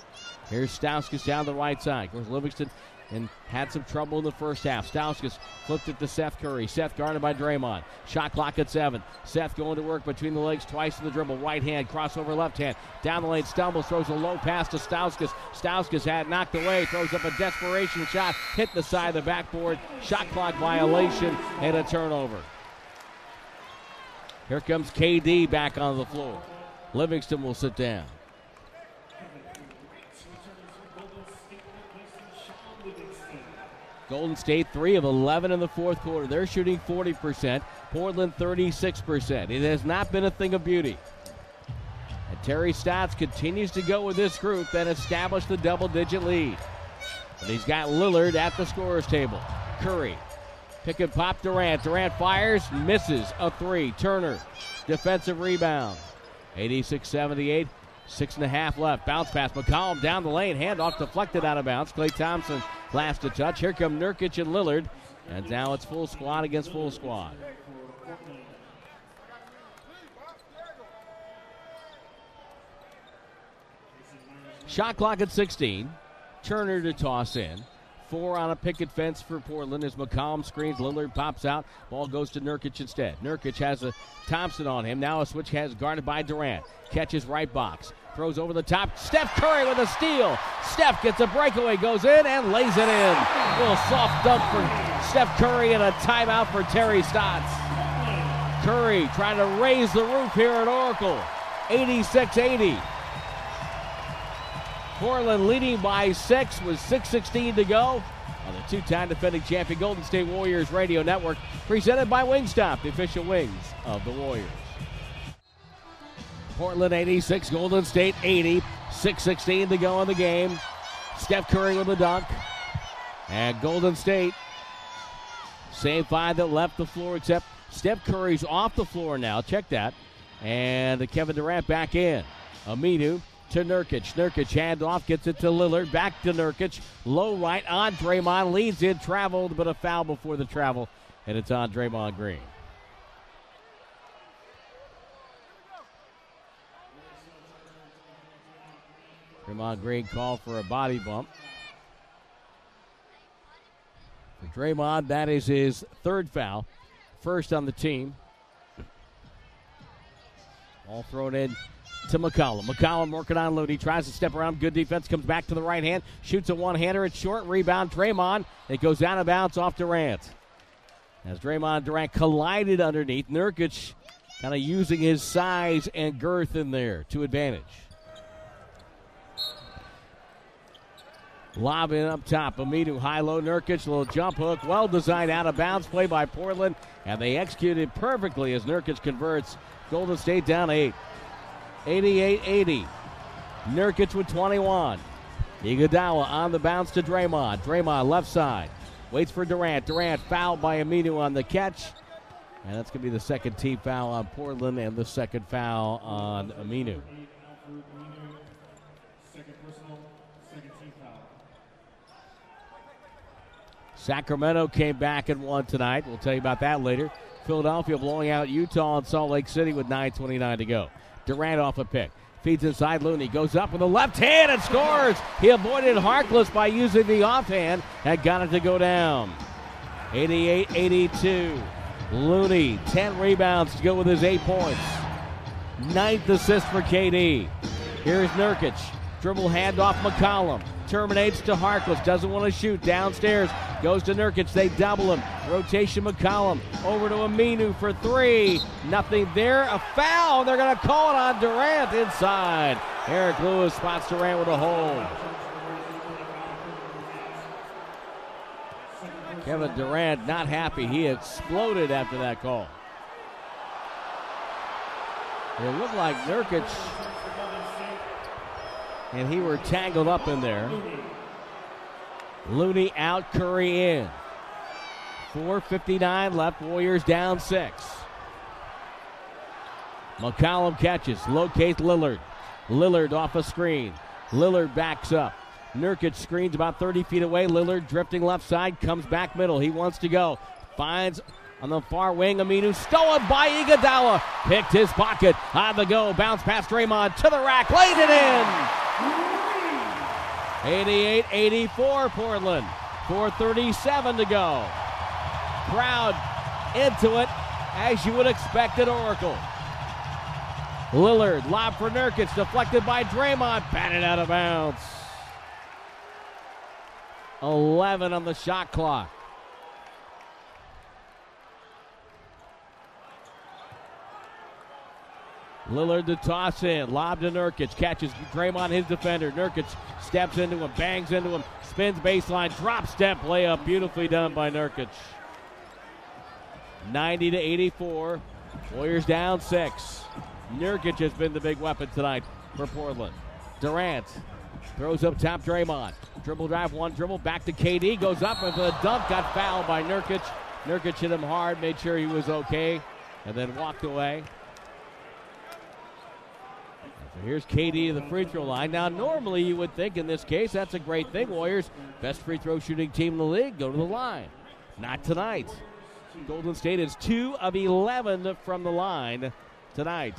Here's Stauskas down the right side. Course, Livingston and had some trouble in the first half. Stauskas flipped it to Seth Curry. Seth guarded by Draymond. Shot clock at seven. Seth going to work between the legs twice in the dribble. Right hand, crossover left hand. Down the lane, stumbles, throws a low pass to Stauskas. Stauskas had knocked away, throws up a desperation shot, hit the side of the backboard. Shot clock violation and a turnover. Here comes KD back on the floor. Livingston will sit down. Golden State 3 of 11 in the fourth quarter. They're shooting 40%. Portland 36%. It has not been a thing of beauty. And Terry Stotts continues to go with this group that established the double digit lead. But he's got Lillard at the scorer's table. Curry. Pick and pop Durant. Durant fires, misses a three. Turner. Defensive rebound. 86 78. Six and a half left. Bounce pass. McCollum down the lane. Handoff deflected out of bounds. Klay Thompson last to touch. Here come Nurkic and Lillard. And now it's full squad against full squad. Shot clock at 16. Turner to toss in. Four on a picket fence for Portland as McCollum screens. Lillard pops out. Ball goes to Nurkic instead. Nurkic has a Thompson on him. Now a switch has guarded by Durant. Catches right box. Throws over the top. Steph Curry with a steal. Steph gets a breakaway, goes in and lays it in. A little soft dunk for Steph Curry and a timeout for Terry Stotts. Curry trying to raise the roof here at Oracle. 86 80. Portland leading by six with 6.16 to go on the two time defending champion Golden State Warriors Radio Network, presented by Wingstop, the official wings of the Warriors. Portland 86, Golden State 80, 6.16 to go in the game. Steph Curry with a dunk. And Golden State, same five that left the floor, except Steph Curry's off the floor now. Check that. And Kevin Durant back in. Aminu to Nurkic. Nurkic handoff, gets it to Lillard. Back to Nurkic. Low right on Draymond. Leads in, traveled, but a foul before the travel. And it's on Draymond Green. Draymond Green called for a body bump. For Draymond, that is his third foul, first on the team. All thrown in to McCollum. McCollum working on Looney. Tries to step around. Good defense. Comes back to the right hand. Shoots a one hander. It's short. Rebound. Draymond. It goes out of bounds off Durant. As Draymond Durant collided underneath. Nurkic kind of using his size and girth in there to advantage. Lobbing up top. Aminu high low Nurkic. Little jump hook. Well designed out of bounds play by Portland. And they executed perfectly as Nurkic converts. Golden State down eight. 88 80. Nurkic with 21. Iguodala on the bounce to Draymond. Draymond left side. Waits for Durant. Durant fouled by Aminu on the catch. And that's going to be the second team foul on Portland and the second foul on Aminu. Sacramento came back and won tonight. We'll tell you about that later. Philadelphia blowing out Utah and Salt Lake City with 9.29 to go. Durant off a pick. Feeds inside Looney. Goes up with the left hand and scores. He avoided Harkless by using the offhand and got it to go down. 88 82. Looney, 10 rebounds to go with his eight points. Ninth assist for KD. Here's Nurkic. Dribble handoff McCollum. Terminates to Harkless. Doesn't want to shoot. Downstairs. Goes to Nurkic. They double him. Rotation McCollum. Over to Aminu for three. Nothing there. A foul. They're going to call it on Durant inside. Eric Lewis spots Durant with a hold. Kevin Durant not happy. He exploded after that call. It looked like Nurkic and he were tangled up in there. Looney out, Curry in. 4.59 left, Warriors down six. McCollum catches, locates Lillard. Lillard off a screen. Lillard backs up. Nurkic screens about 30 feet away. Lillard drifting left side, comes back middle. He wants to go. Finds on the far wing, Aminu stolen by Iguodala. Picked his pocket. On the go. Bounce past Draymond to the rack. Laid it in. 88-84 Portland. 4.37 to go. Crowd into it as you would expect at Oracle. Lillard, lob for Nurkic, deflected by Draymond, batted out of bounds. 11 on the shot clock. Lillard to toss in. Lob to Nurkic. Catches Draymond, his defender. Nurkic steps into him, bangs into him, spins baseline, drop step layup. Beautifully done by Nurkic. 90 to 84. Warriors down six. Nurkic has been the big weapon tonight for Portland. Durant throws up top Draymond. Dribble drive, one dribble, back to KD. Goes up and the dunk got fouled by Nurkic. Nurkic hit him hard, made sure he was okay, and then walked away. So here's KD to the free throw line. Now, normally you would think in this case that's a great thing. Warriors, best free throw shooting team in the league, go to the line. Not tonight. Golden State is 2 of 11 from the line tonight.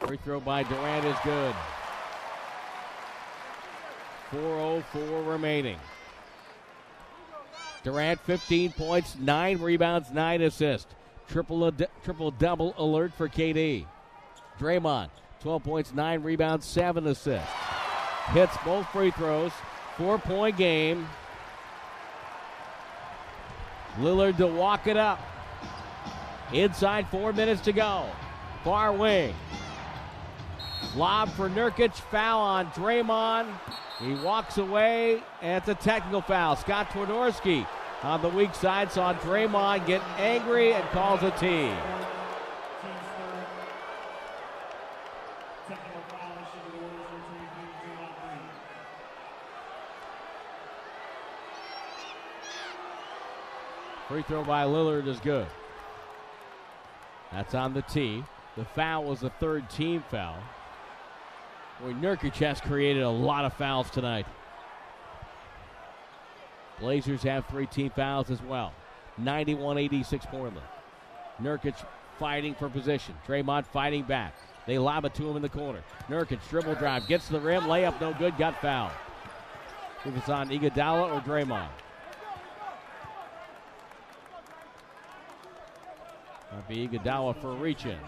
Free throw by Durant is good. 4.04 remaining. Durant 15 points, 9 rebounds, 9 assists. Triple, triple double alert for KD. Draymond, 12 points, 9 rebounds, 7 assists. Hits both free throws. Four point game. Lillard to walk it up. Inside four minutes to go. Far wing. Lob for Nurkic. Foul on Draymond. He walks away, and it's a technical foul. Scott Twardoski on the weak side saw Draymond get angry and calls a tee. Free throw by Lillard is good. That's on the tee. The foul was the third team foul. Boy, Nurkic has created a lot of fouls tonight. Blazers have three team fouls as well. 91 86 Portland. Nurkic fighting for position. Draymond fighting back. They lob it to him in the corner. Nurkic dribble drive, gets to the rim, layup no good, got fouled. If it's on Iguodala or Draymond. Might be Iguodala for a reach in.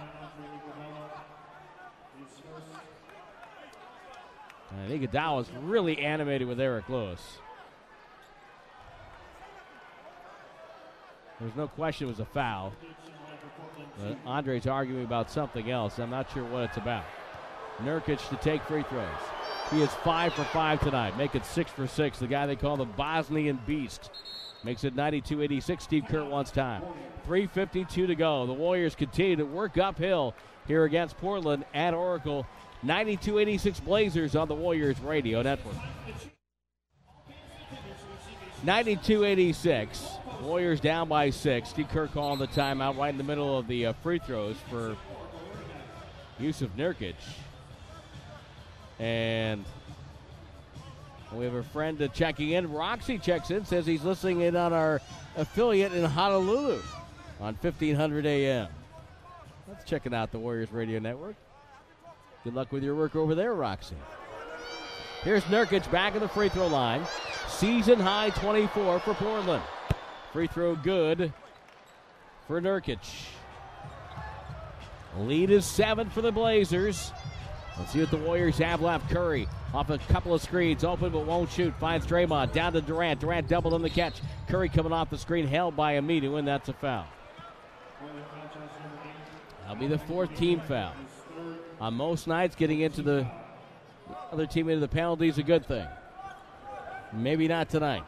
And Iguodala is really animated with Eric Lewis. There's no question it was a foul. But Andre's arguing about something else. I'm not sure what it's about. Nurkic to take free throws. He is five for five tonight, making six for six. The guy they call the Bosnian Beast makes it 92 86. Steve Kerr wants time. 3.52 to go. The Warriors continue to work uphill here against Portland at Oracle. 92 86 Blazers on the Warriors Radio Network. 92 86. Warriors down by six. Steve Kerr calling the timeout right in the middle of the uh, free throws for Jusuf Nurkic. And we have a friend uh, checking in. Roxy checks in, says he's listening in on our affiliate in Honolulu on 1500 AM. That's checking out the Warriors Radio Network. Good luck with your work over there, Roxy. Here's Nurkic back at the free throw line. Season high 24 for Portland. Free throw good for Nurkic. Lead is seven for the Blazers. Let's see what the Warriors have left. Curry off a couple of screens, open but won't shoot. Finds Draymond down to Durant. Durant doubled on the catch. Curry coming off the screen, held by Aminu, and that's a foul. That'll be the fourth team foul. On most nights, getting into the other team into the penalty is a good thing. Maybe not tonight.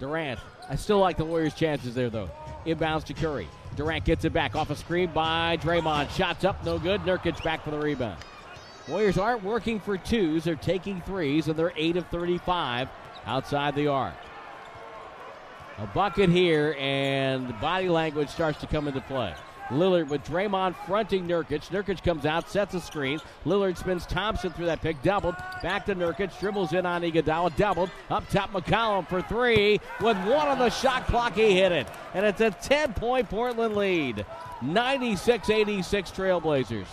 Durant I still like the Warriors' chances there, though. Inbounds to Curry. Durant gets it back off a screen by Draymond. Shots up, no good. Nurkic back for the rebound. Warriors aren't working for twos. They're taking threes, and they're 8 of 35 outside the arc. A bucket here, and the body language starts to come into play. Lillard with Draymond fronting Nurkic. Nurkic comes out, sets a screen. Lillard spins Thompson through that pick, doubled. Back to Nurkic, dribbles in on Iguodala, doubled. Up top, McCollum for three. With one on the shot clock, he hit it. And it's a 10 point Portland lead. 96 86 Trailblazers.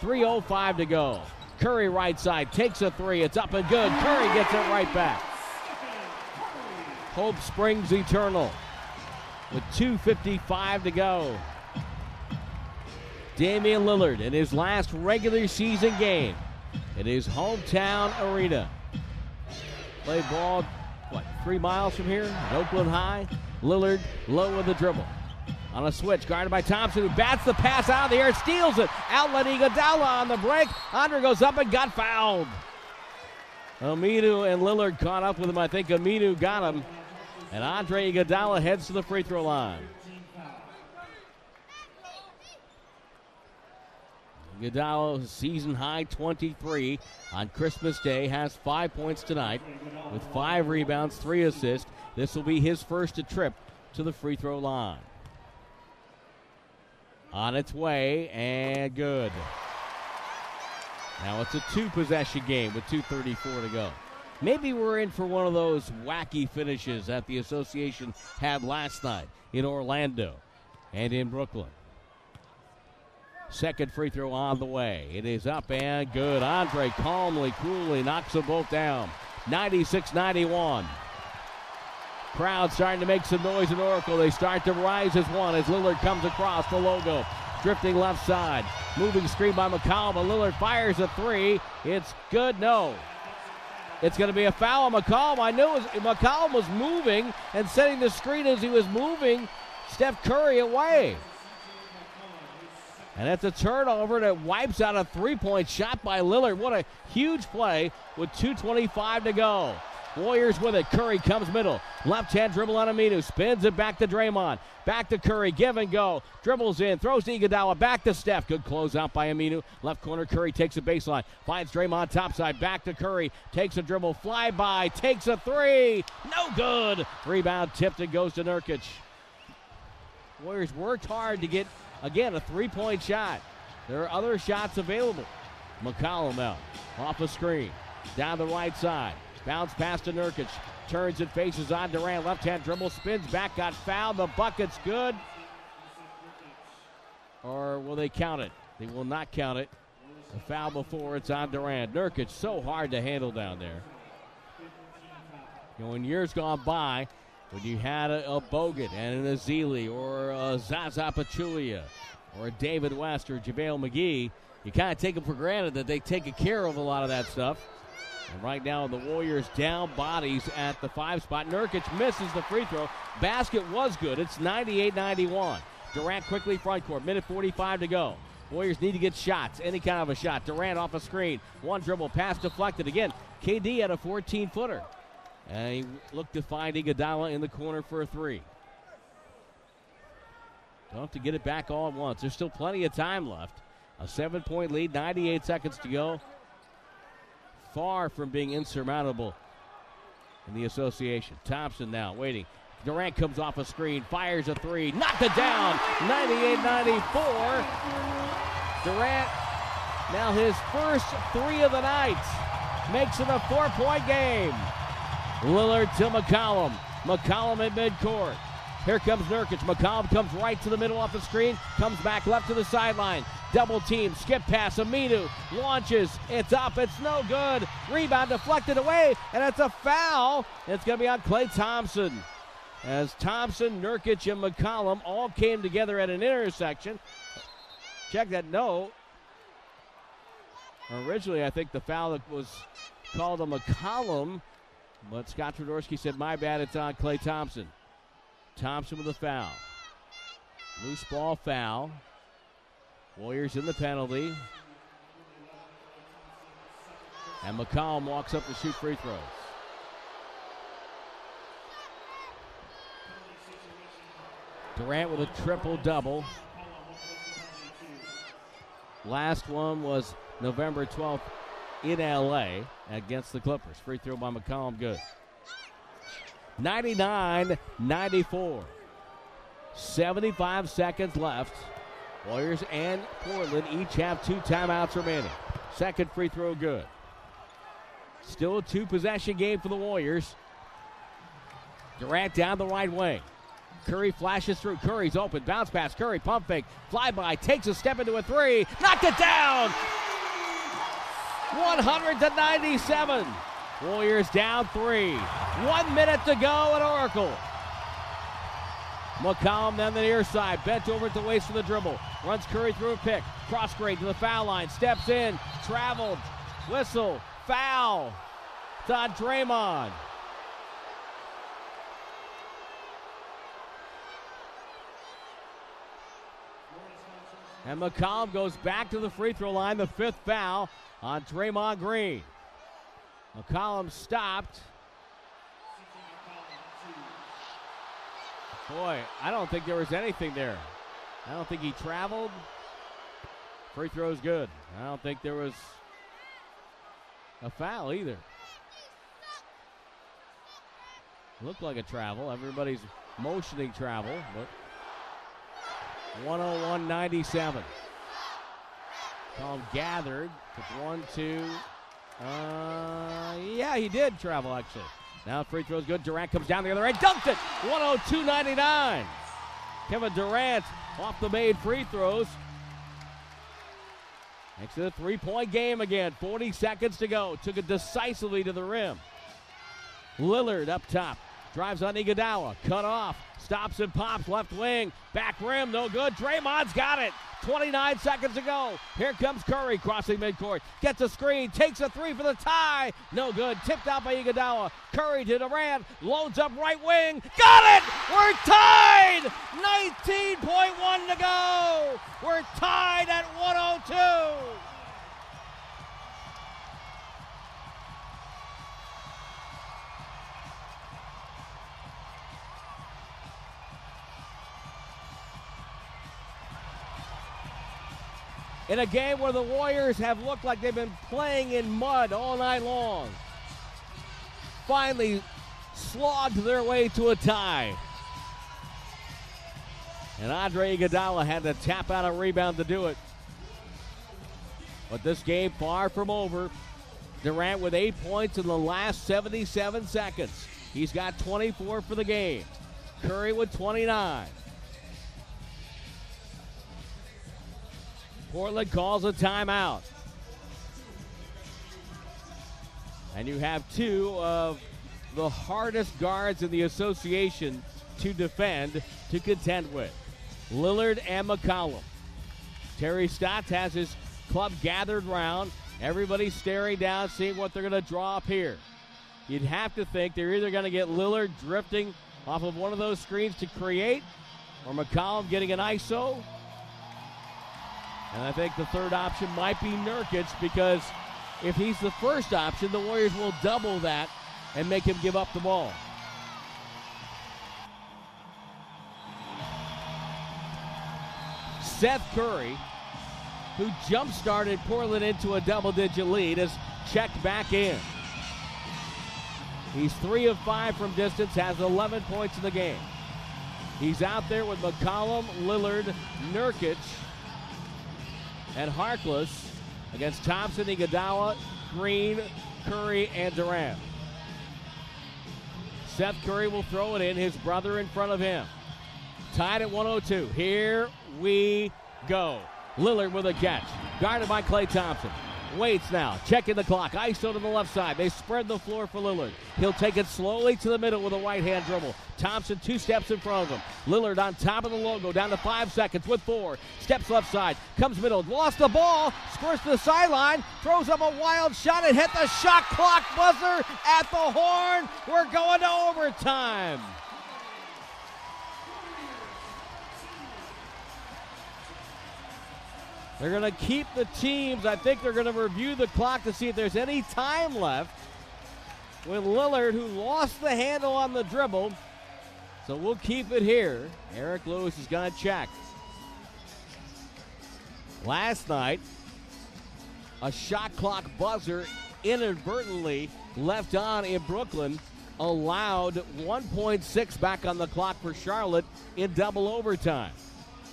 3.05 to go. Curry right side takes a three. It's up and good. Curry gets it right back. Hope springs eternal. With 2.55 to go. Damian Lillard in his last regular season game in his hometown arena. Played ball, what, three miles from here? Oakland High. Lillard low with the dribble. On a switch, guarded by Thompson, who bats the pass out of the air, steals it. Outlet Iguodala on the break. Andre goes up and got fouled. Aminu and Lillard caught up with him. I think Aminu got him. And Andre Iguodala heads to the free throw line. Iguodala, season high 23 on Christmas Day, has five points tonight with five rebounds, three assists. This will be his first trip to the free throw line. On its way and good. Now it's a two possession game with 2.34 to go. Maybe we're in for one of those wacky finishes that the association had last night in Orlando and in Brooklyn. Second free throw on the way. It is up and good. Andre calmly, coolly knocks them both down. 96 91. Crowd starting to make some noise in Oracle. They start to rise as one as Lillard comes across the logo. Drifting left side. Moving screen by McCollum. but Lillard fires a three. It's good. No. It's going to be a foul on McCollum. I knew was, was moving and setting the screen as he was moving Steph Curry away. And that's a turnover that wipes out a three point shot by Lillard. What a huge play with 2.25 to go. Warriors with it. Curry comes middle. Left hand dribble on Aminu. Spins it back to Draymond. Back to Curry. Give and go. Dribbles in. Throws to Iguodala. Back to Steph. Good close out by Aminu. Left corner. Curry takes a baseline. Finds Draymond topside. Back to Curry. Takes a dribble. Fly by. Takes a three. No good. Rebound tipped and goes to Nurkic. Warriors worked hard to get Again, a three point shot. There are other shots available. McCollum out. Off the screen. Down the right side. Bounce pass to Nurkic. Turns and faces on Durant. Left hand dribble. Spins back. Got fouled. The bucket's good. Or will they count it? They will not count it. A foul before it's on Durant. Nurkic so hard to handle down there. You know, in years gone by, when you had a, a Bogut and an Ezeli or a Zaza Pachulia or a David West or JaVale McGee, you kind of take them for granted that they take care of a lot of that stuff. And right now, the Warriors down bodies at the five spot. Nurkic misses the free throw. Basket was good. It's 98 91. Durant quickly front court. Minute 45 to go. Warriors need to get shots, any kind of a shot. Durant off a screen. One dribble, pass deflected. Again, KD had a 14 footer. And he looked to find Iguodala in the corner for a three. Don't have to get it back all at once. There's still plenty of time left. A seven point lead, 98 seconds to go. Far from being insurmountable in the association. Thompson now waiting. Durant comes off a screen, fires a three, knocked it down. 98 94. Durant now his first three of the night makes it a four point game. Lillard to McCollum. McCollum at midcourt. Here comes Nurkic. McCollum comes right to the middle off the screen. Comes back left to the sideline. Double team. Skip pass. Aminu launches. It's up. It's no good. Rebound deflected away. And it's a foul. It's going to be on Klay Thompson. As Thompson, Nurkic, and McCollum all came together at an intersection. Check that. No. Originally, I think the foul was called a McCollum. But Scott Twardoski said, my bad, it's on Klay Thompson. Thompson with a foul. Loose ball foul. Warriors in the penalty. And McCollum walks up to shoot free throws. Durant with a triple double. Last one was November 12th in LA against the Clippers. Free throw by McCollum, good. 99 94. 75 seconds left. Warriors and Portland each have two timeouts remaining. Second free throw, good. Still a two possession game for the Warriors. Durant down the right wing. Curry flashes through. Curry's open. Bounce pass. Curry pump fake. Fly by. Takes a step into a three. Knocked it down. 100 to 97. Warriors down three. One minute to go at Oracle. McCollum then the near side. Bent over at the waist for the dribble. Runs Curry through a pick. Cross grade to the foul line. Steps in. Traveled. Whistle. Foul. On Draymond. And McCollum goes back to the free throw line. The fifth foul on Draymond Green. McCollum stopped. Boy, I don't think there was anything there. I don't think he traveled. Free throw's good. I don't think there was a foul either. Looked like a travel. Everybody's motioning travel, but 101 97. Column gathered. Took one, two. Uh, yeah, he did travel actually. Now free throw's good. Durant comes down the other end, dunked it. 102 99. Kevin Durant off the made free throws. Makes it a three point game again. 40 seconds to go. Took it decisively to the rim. Lillard up top. Drives on Iguodala. Cut off. Stops and pops. Left wing. Back rim. No good. Draymond's got it. 29 seconds to go. Here comes Curry crossing midcourt. Gets a screen. Takes a three for the tie. No good. Tipped out by Iguodala. Curry to Durant. Loads up right wing. Got it! We're tied! 19.1 to go. We're tied at 102. In a game where the Warriors have looked like they've been playing in mud all night long. Finally slogged their way to a tie. And Andre Iguodala had to tap out a rebound to do it. But this game far from over. Durant with eight points in the last 77 seconds. He's got 24 for the game. Curry with 29. Portland calls a timeout. And you have two of the hardest guards in the association to defend, to contend with Lillard and McCollum. Terry Stotts has his club gathered round. Everybody's staring down, seeing what they're going to draw up here. You'd have to think they're either going to get Lillard drifting off of one of those screens to create, or McCollum getting an ISO. And I think the third option might be Nurkic because if he's the first option, the Warriors will double that and make him give up the ball. Seth Curry, who jump started Portland into a double digit lead, has checked back in. He's three of five from distance, has 11 points in the game. He's out there with McCollum, Lillard, Nurkic, and Harkless against Thompson, Iguodala, Green, Curry, and Durant. Seth Curry will throw it in, his brother in front of him. Tied at 102. Here we go. Lillard with a catch. Guarded by Klay Thompson. Waits now, checking the clock. ISO to the left side. They spread the floor for Lillard. He'll take it slowly to the middle with a right hand dribble. Thompson two steps in front of him. Lillard on top of the logo, down to five seconds with four. Steps left side, comes middle, lost the ball, squirts to the sideline, throws up a wild shot and hit the shot clock buzzer at the horn. We're going to overtime. They're going to keep the teams. I think they're going to review the clock to see if there's any time left with Lillard, who lost the handle on the dribble. So we'll keep it here. Eric Lewis is going to check. Last night, a shot clock buzzer inadvertently left on in Brooklyn allowed 1.6 back on the clock for Charlotte in double overtime.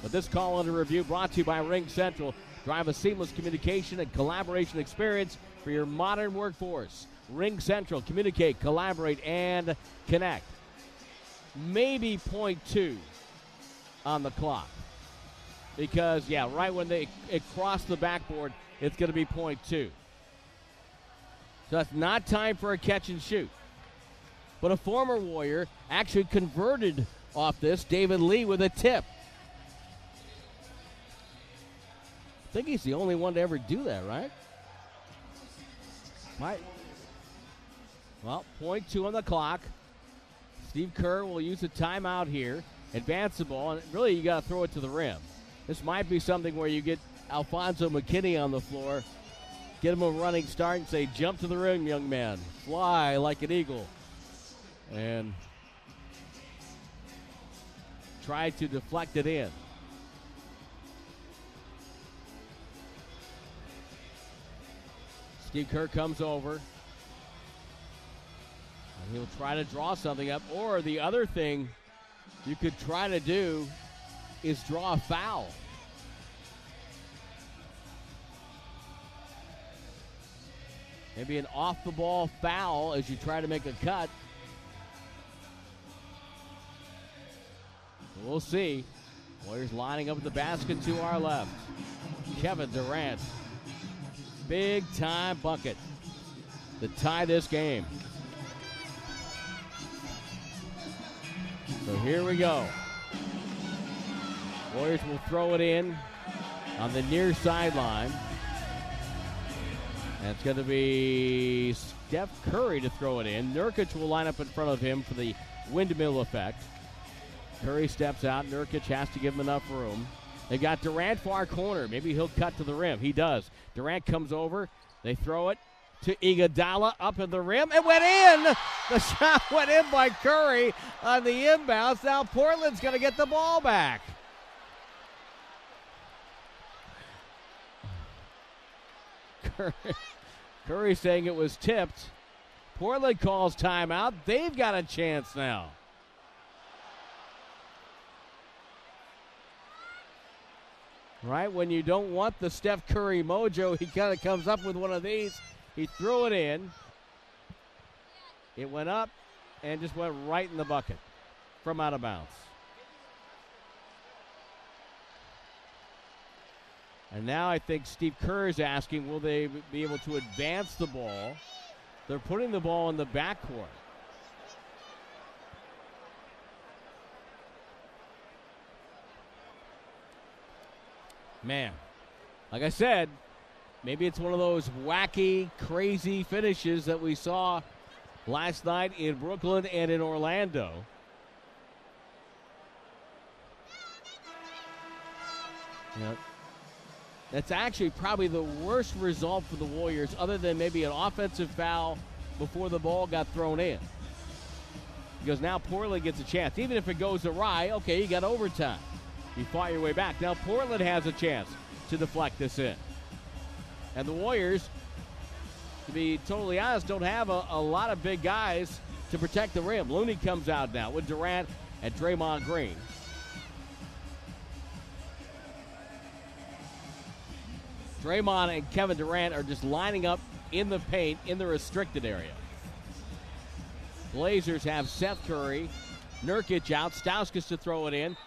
But this call under review brought to you by Ring Central. Drive a seamless communication and collaboration experience for your modern workforce. Ring Central, communicate, collaborate, and connect. Maybe point two on the clock. Because, yeah, right when they it crossed the backboard, it's going to be point two. So that's not time for a catch and shoot. But a former Warrior actually converted off this, David Lee, with a tip. I think he's the only one to ever do that, right? Might. Well, point two on the clock. Steve Kerr will use a timeout here, advance the ball, and really you got to throw it to the rim. This might be something where you get Alfonzo McKinnie on the floor, get him a running start, and say, "Jump to the rim, young man, fly like an eagle," and try to deflect it in. Steve Kerr comes over. And he'll try to draw something up. Or the other thing you could try to do is draw a foul. Maybe an off the ball foul as you try to make a cut. We'll see. Warriors lining up at the basket to our left. Kevin Durant big time bucket to tie this game. So here we go. Warriors will throw it in on the near sideline. And it's going to be Steph Curry to throw it in. Nurkic will line up in front of him for the windmill effect. Curry steps out. Nurkic has to give him enough room. They got Durant far corner. Maybe he'll cut to the rim. He does. Durant comes over. They throw it to Iguodala up in the rim. It went in. The (laughs) shot went in by Curry on the inbounds. Now Portland's going to get the ball back. (laughs) Curry, Curry saying it was tipped. Portland calls timeout. They've got a chance now. Right? When you don't want the Steph Curry mojo, he kind of comes up with one of these. He threw it in. It went up and just went right in the bucket from out of bounds. And now I think Steve Kerr is asking, will they be able to advance the ball? They're putting the ball in the backcourt. Man, like I said, maybe it's one of those wacky, crazy finishes that we saw last night in Brooklyn and in Orlando. Yep. That's actually probably the worst result for the Warriors, other than maybe an offensive foul before the ball got thrown in. Because now Portland gets a chance. Even if it goes awry, okay, you got overtime. You fought your way back. Now Portland has a chance to deflect this in. And the Warriors, to be totally honest, don't have a, a lot of big guys to protect the rim. Looney comes out now with Durant and Draymond Green. Draymond and Kevin Durant are just lining up in the paint in the restricted area. Blazers have Seth Curry, Nurkic out, Stauskas to throw it in,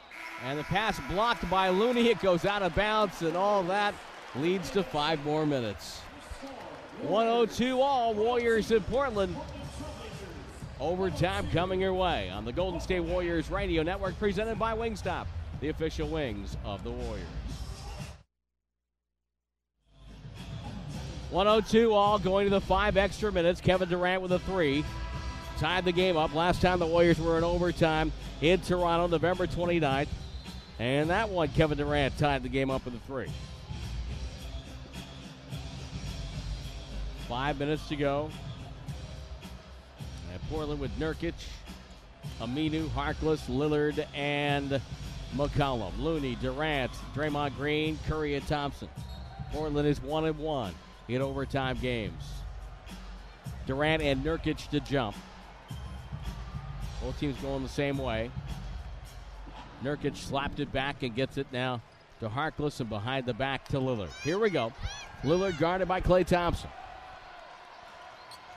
and the pass blocked by Looney. It goes out of bounds, and all that leads to five more minutes. 102 all, Warriors in Portland. Overtime coming your way on the Golden State Warriors Radio Network, presented by Wingstop, the official wings of the Warriors. 102 all going to the five extra minutes. Kevin Durant with a three. Tied the game up. Last time the Warriors were in overtime in Toronto, November 29th. And that one, Kevin Durant tied the game up with a three. Five minutes to go. And Portland with Nurkic, Aminu, Harkless, Lillard, and McCollum. Looney, Durant, Draymond Green, Curry, and Thompson. Portland is one and one in overtime games. Durant and Nurkic to jump. Both teams going the same way. Nurkic slapped it back and gets it now to Harkless and behind the back to Lillard. Here we go. Lillard guarded by Klay Thompson.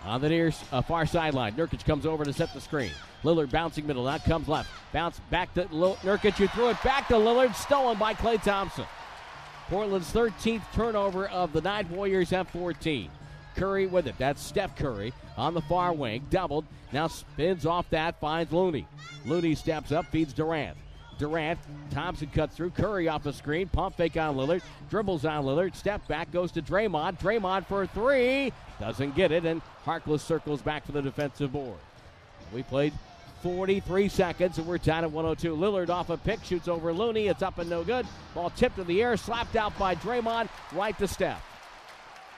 On the near uh, far sideline, Nurkic comes over to set the screen. Lillard bouncing middle, now comes left. Bounce back to L- Nurkic, who threw it back to Lillard, stolen by Klay Thompson. Portland's 13th turnover of the night. Warriors have 14. Curry with it. That's Steph Curry on the far wing. Doubled. Now spins off that. Finds Looney. Looney steps up. Feeds Durant. Durant. Thompson cuts through. Curry off the screen. Pump fake on Lillard. Dribbles on Lillard. Step back. Goes to Draymond. Draymond for three. Doesn't get it. And Harkless circles back for the defensive board. We played 43 seconds, and we're down at 102. Lillard off a pick, shoots over Looney. It's up and no good. Ball tipped in the air, slapped out by Draymond, right to Steph.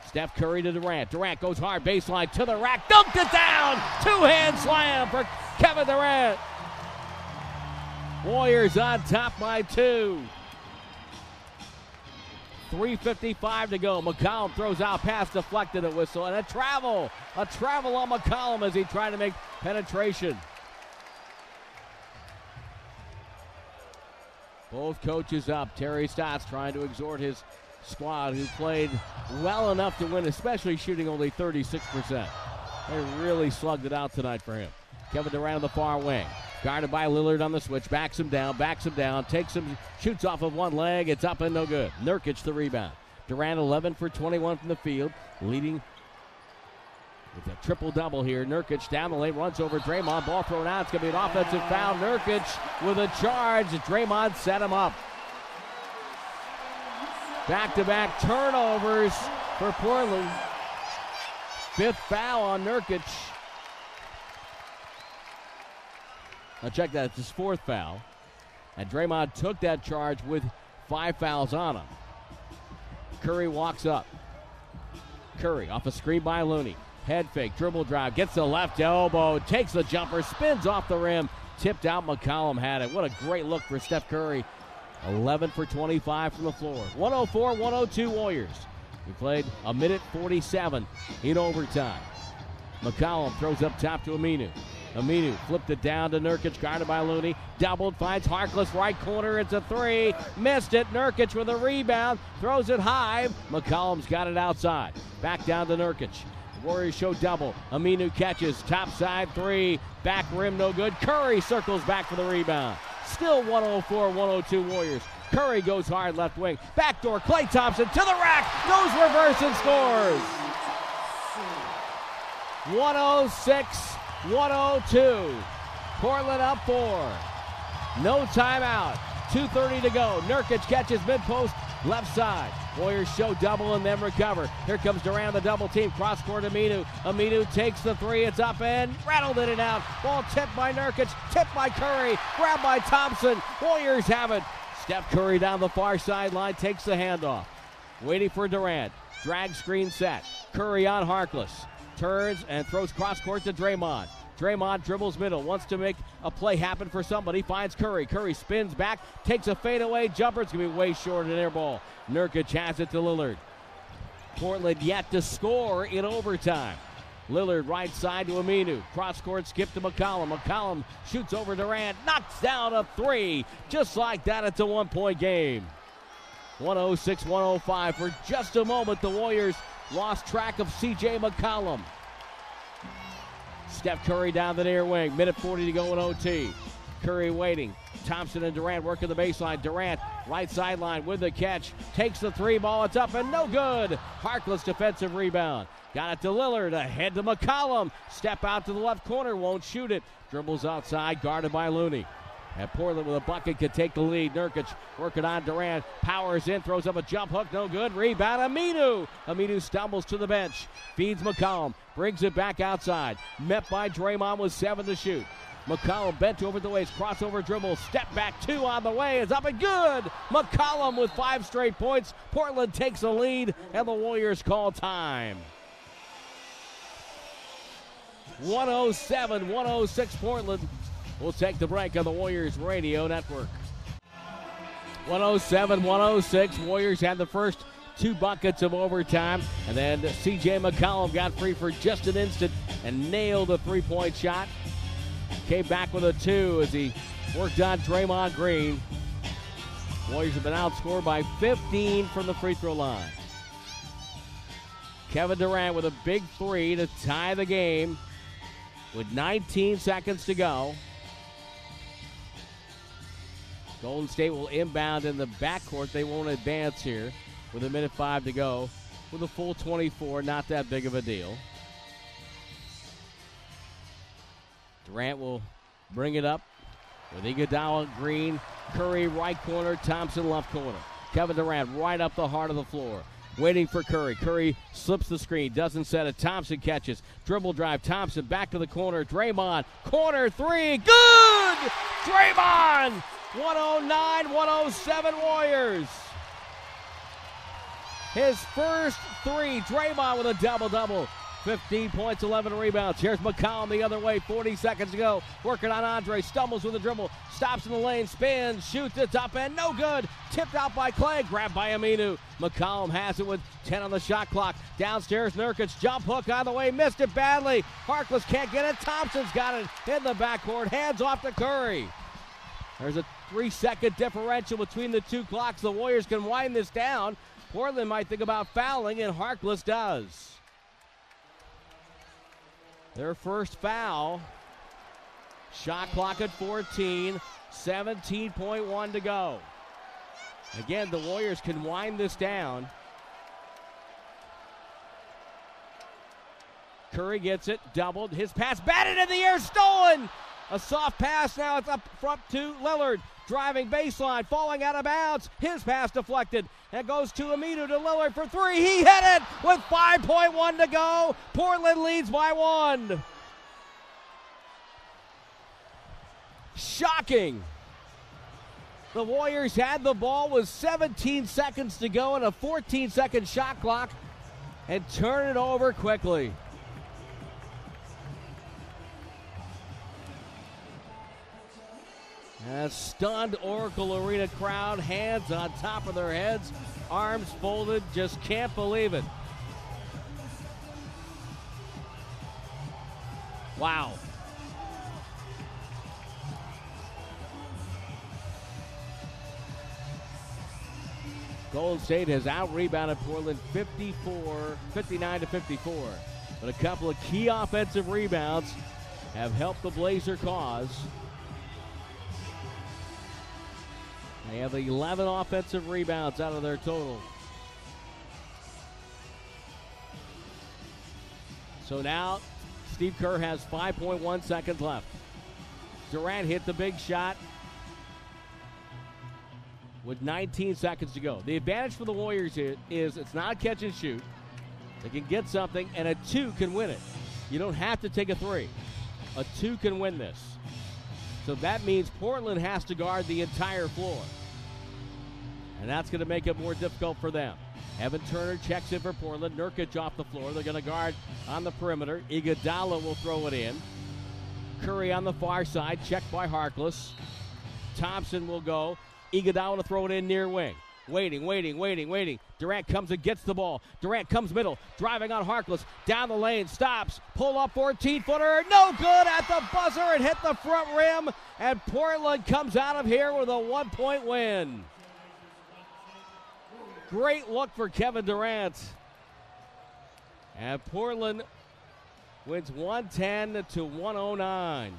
Steph Curry to Durant. Durant goes hard, baseline to the rack, dunked it down. Two hand slam for Kevin Durant. Warriors on top by two. 3.55 to go. McCollum throws out pass deflected a whistle and a travel. A travel on McCollum as he tried to make penetration. Both coaches up. Terry Stotts trying to exhort his squad who played well enough to win, especially shooting only 36%. They really slugged it out tonight for him. Kevin Durant on the far wing. Guarded by Lillard on the switch. Backs him down, backs him down, takes him, shoots off of one leg. It's up and no good. Nurkic the rebound. Durant 11 for 21 from the field, leading with a triple double here. Nurkic down the lane, runs over Draymond. Ball thrown out. It's going to be an offensive foul. Nurkic with a charge. Draymond set him up. Back to back turnovers for Portland. Fifth foul on Nurkic. Now check that. It's his fourth foul. And Draymond took that charge with five fouls on him. Curry walks up. Curry off a screen by Looney. Head fake, dribble drive, gets the left elbow, takes the jumper, spins off the rim, tipped out. McCollum had it. What a great look for Steph Curry. 11 for 25 from the floor. 104 102 Warriors. We played a minute 47 in overtime. McCollum throws up top to Aminu. Aminu flipped it down to Nurkic, guarded by Looney. Doubled, finds Harkless, right corner. It's a three. Missed it. Nurkic with a rebound. Throws it high. McCollum's got it outside. Back down to Nurkic. Warriors show double. Aminu catches. Top side three. Back rim no good. Curry circles back for the rebound. Still 104 102 Warriors. Curry goes hard left wing. Backdoor. Klay Thompson to the rack. Goes reverse and scores. 106 102. Portland up four. No timeout. 2.30 to go. Nurkic catches mid post left side. Warriors show double and then recover. Here comes Durant, the double team. Cross court Aminu. Aminu takes the three. It's up and rattled in and out. Ball tipped by Nurkic. Tipped by Curry. Grabbed by Thompson. Warriors have it. Steph Curry down the far sideline. Takes the handoff. Waiting for Durant. Drag screen set. Curry on Harkless. Turns and throws cross court to Draymond. Draymond dribbles middle, wants to make a play happen for somebody, finds Curry. Curry spins back, takes a fadeaway jumper. It's going to be way short of an air ball. Nurkic has it to Lillard. Portland yet to score in overtime. Lillard right side to Aminu. Cross court skip to McCollum. McCollum shoots over Durant, knocks down a three. Just like that, it's a one point game. 106 105. For just a moment, the Warriors lost track of CJ McCollum. Steph Curry down the near wing. Minute 40 to go in OT. Curry waiting. Thompson and Durant working the baseline. Durant, right sideline with the catch. Takes the three ball. It's up and no good. Harkless defensive rebound. Got it to Lillard. Ahead to McCollum. Step out to the left corner. Won't shoot it. Dribbles outside. Guarded by Looney. And Portland with a bucket could take the lead. Nurkic working on Durant. Powers in, throws up a jump hook. No good. Rebound. Aminu. Aminu stumbles to the bench. Feeds McCollum. Brings it back outside. Met by Draymond with seven to shoot. McCollum bent over the waist. Crossover dribble. Step back two on the way. Is up and good. McCollum with five straight points. Portland takes the lead, and the Warriors call time. 107 106 Portland. We'll take the break on the Warriors Radio Network. 107 106. Warriors had the first two buckets of overtime. And then CJ McCollum got free for just an instant and nailed a three point shot. Came back with a two as he worked on Draymond Green. Warriors have been outscored by 15 from the free throw line. Kevin Durant with a big three to tie the game with 19 seconds to go. Golden State will inbound in the backcourt. They won't advance here with a minute five to go. With a full 24, not that big of a deal. Durant will bring it up with Iguodala Green, Curry right corner, Thompson left corner. Kevin Durant right up the heart of the floor. Waiting for Curry. Curry slips the screen, doesn't set it. Thompson catches. Dribble drive. Thompson back to the corner. Draymond. Corner three. Good! Draymond! 109 107 Warriors. His first three. Draymond with a double double. 15 points, 11 rebounds. Here's McCollum the other way, 40 seconds to go. Working on Andre, stumbles with a dribble, stops in the lane, spins, shoots the top end, no good. Tipped out by Klay, grabbed by Aminu. McCollum has it with 10 on the shot clock. Downstairs, Nurkic, jump hook on the way, missed it badly. Harkless can't get it. Thompson's got it in the backcourt, hands off to Curry. There's a three second differential between the two clocks. The Warriors can wind this down. Portland might think about fouling, and Harkless does. Their first foul. Shot clock at 14, 17.1 to go. Again, the Warriors can wind this down. Curry gets it, doubled. His pass batted in the air, stolen. A soft pass now. It's up front to Lillard. Driving baseline, falling out of bounds. His pass deflected. And goes to Aminu to Lillard for three. He hit it with 5.1 to go. Portland leads by one. Shocking. The Warriors had the ball with 17 seconds to go and a 14 second shot clock and turn it over quickly. A stunned Oracle Arena crowd, hands on top of their heads, arms folded, just can't believe it. Wow. Golden State has out rebounded Portland 54, 59 to 54. But a couple of key offensive rebounds have helped the Blazer cause. They have 11 offensive rebounds out of their total. So now Steve Kerr has 5.1 seconds left. Durant hit the big shot with 19 seconds to go. The advantage for the Warriors is it's not a catch and shoot. They can get something, and a two can win it. You don't have to take a three. A two can win this. So that means Portland has to guard the entire floor. And that's going to make it more difficult for them. Evan Turner checks in for Portland. Nurkic off the floor. They're going to guard on the perimeter. Iguodala will throw it in. Curry on the far side, checked by Harkless. Thompson will go. Iguodala to throw it in near wing. Waiting, waiting, waiting, waiting. Durant comes and gets the ball. Durant comes middle, driving on Harkless. Down the lane, stops. Pull up 14 footer. No good at the buzzer. It hit the front rim. And Portland comes out of here with a one point win. Great look for Kevin Durant. And Portland wins 110 to 109.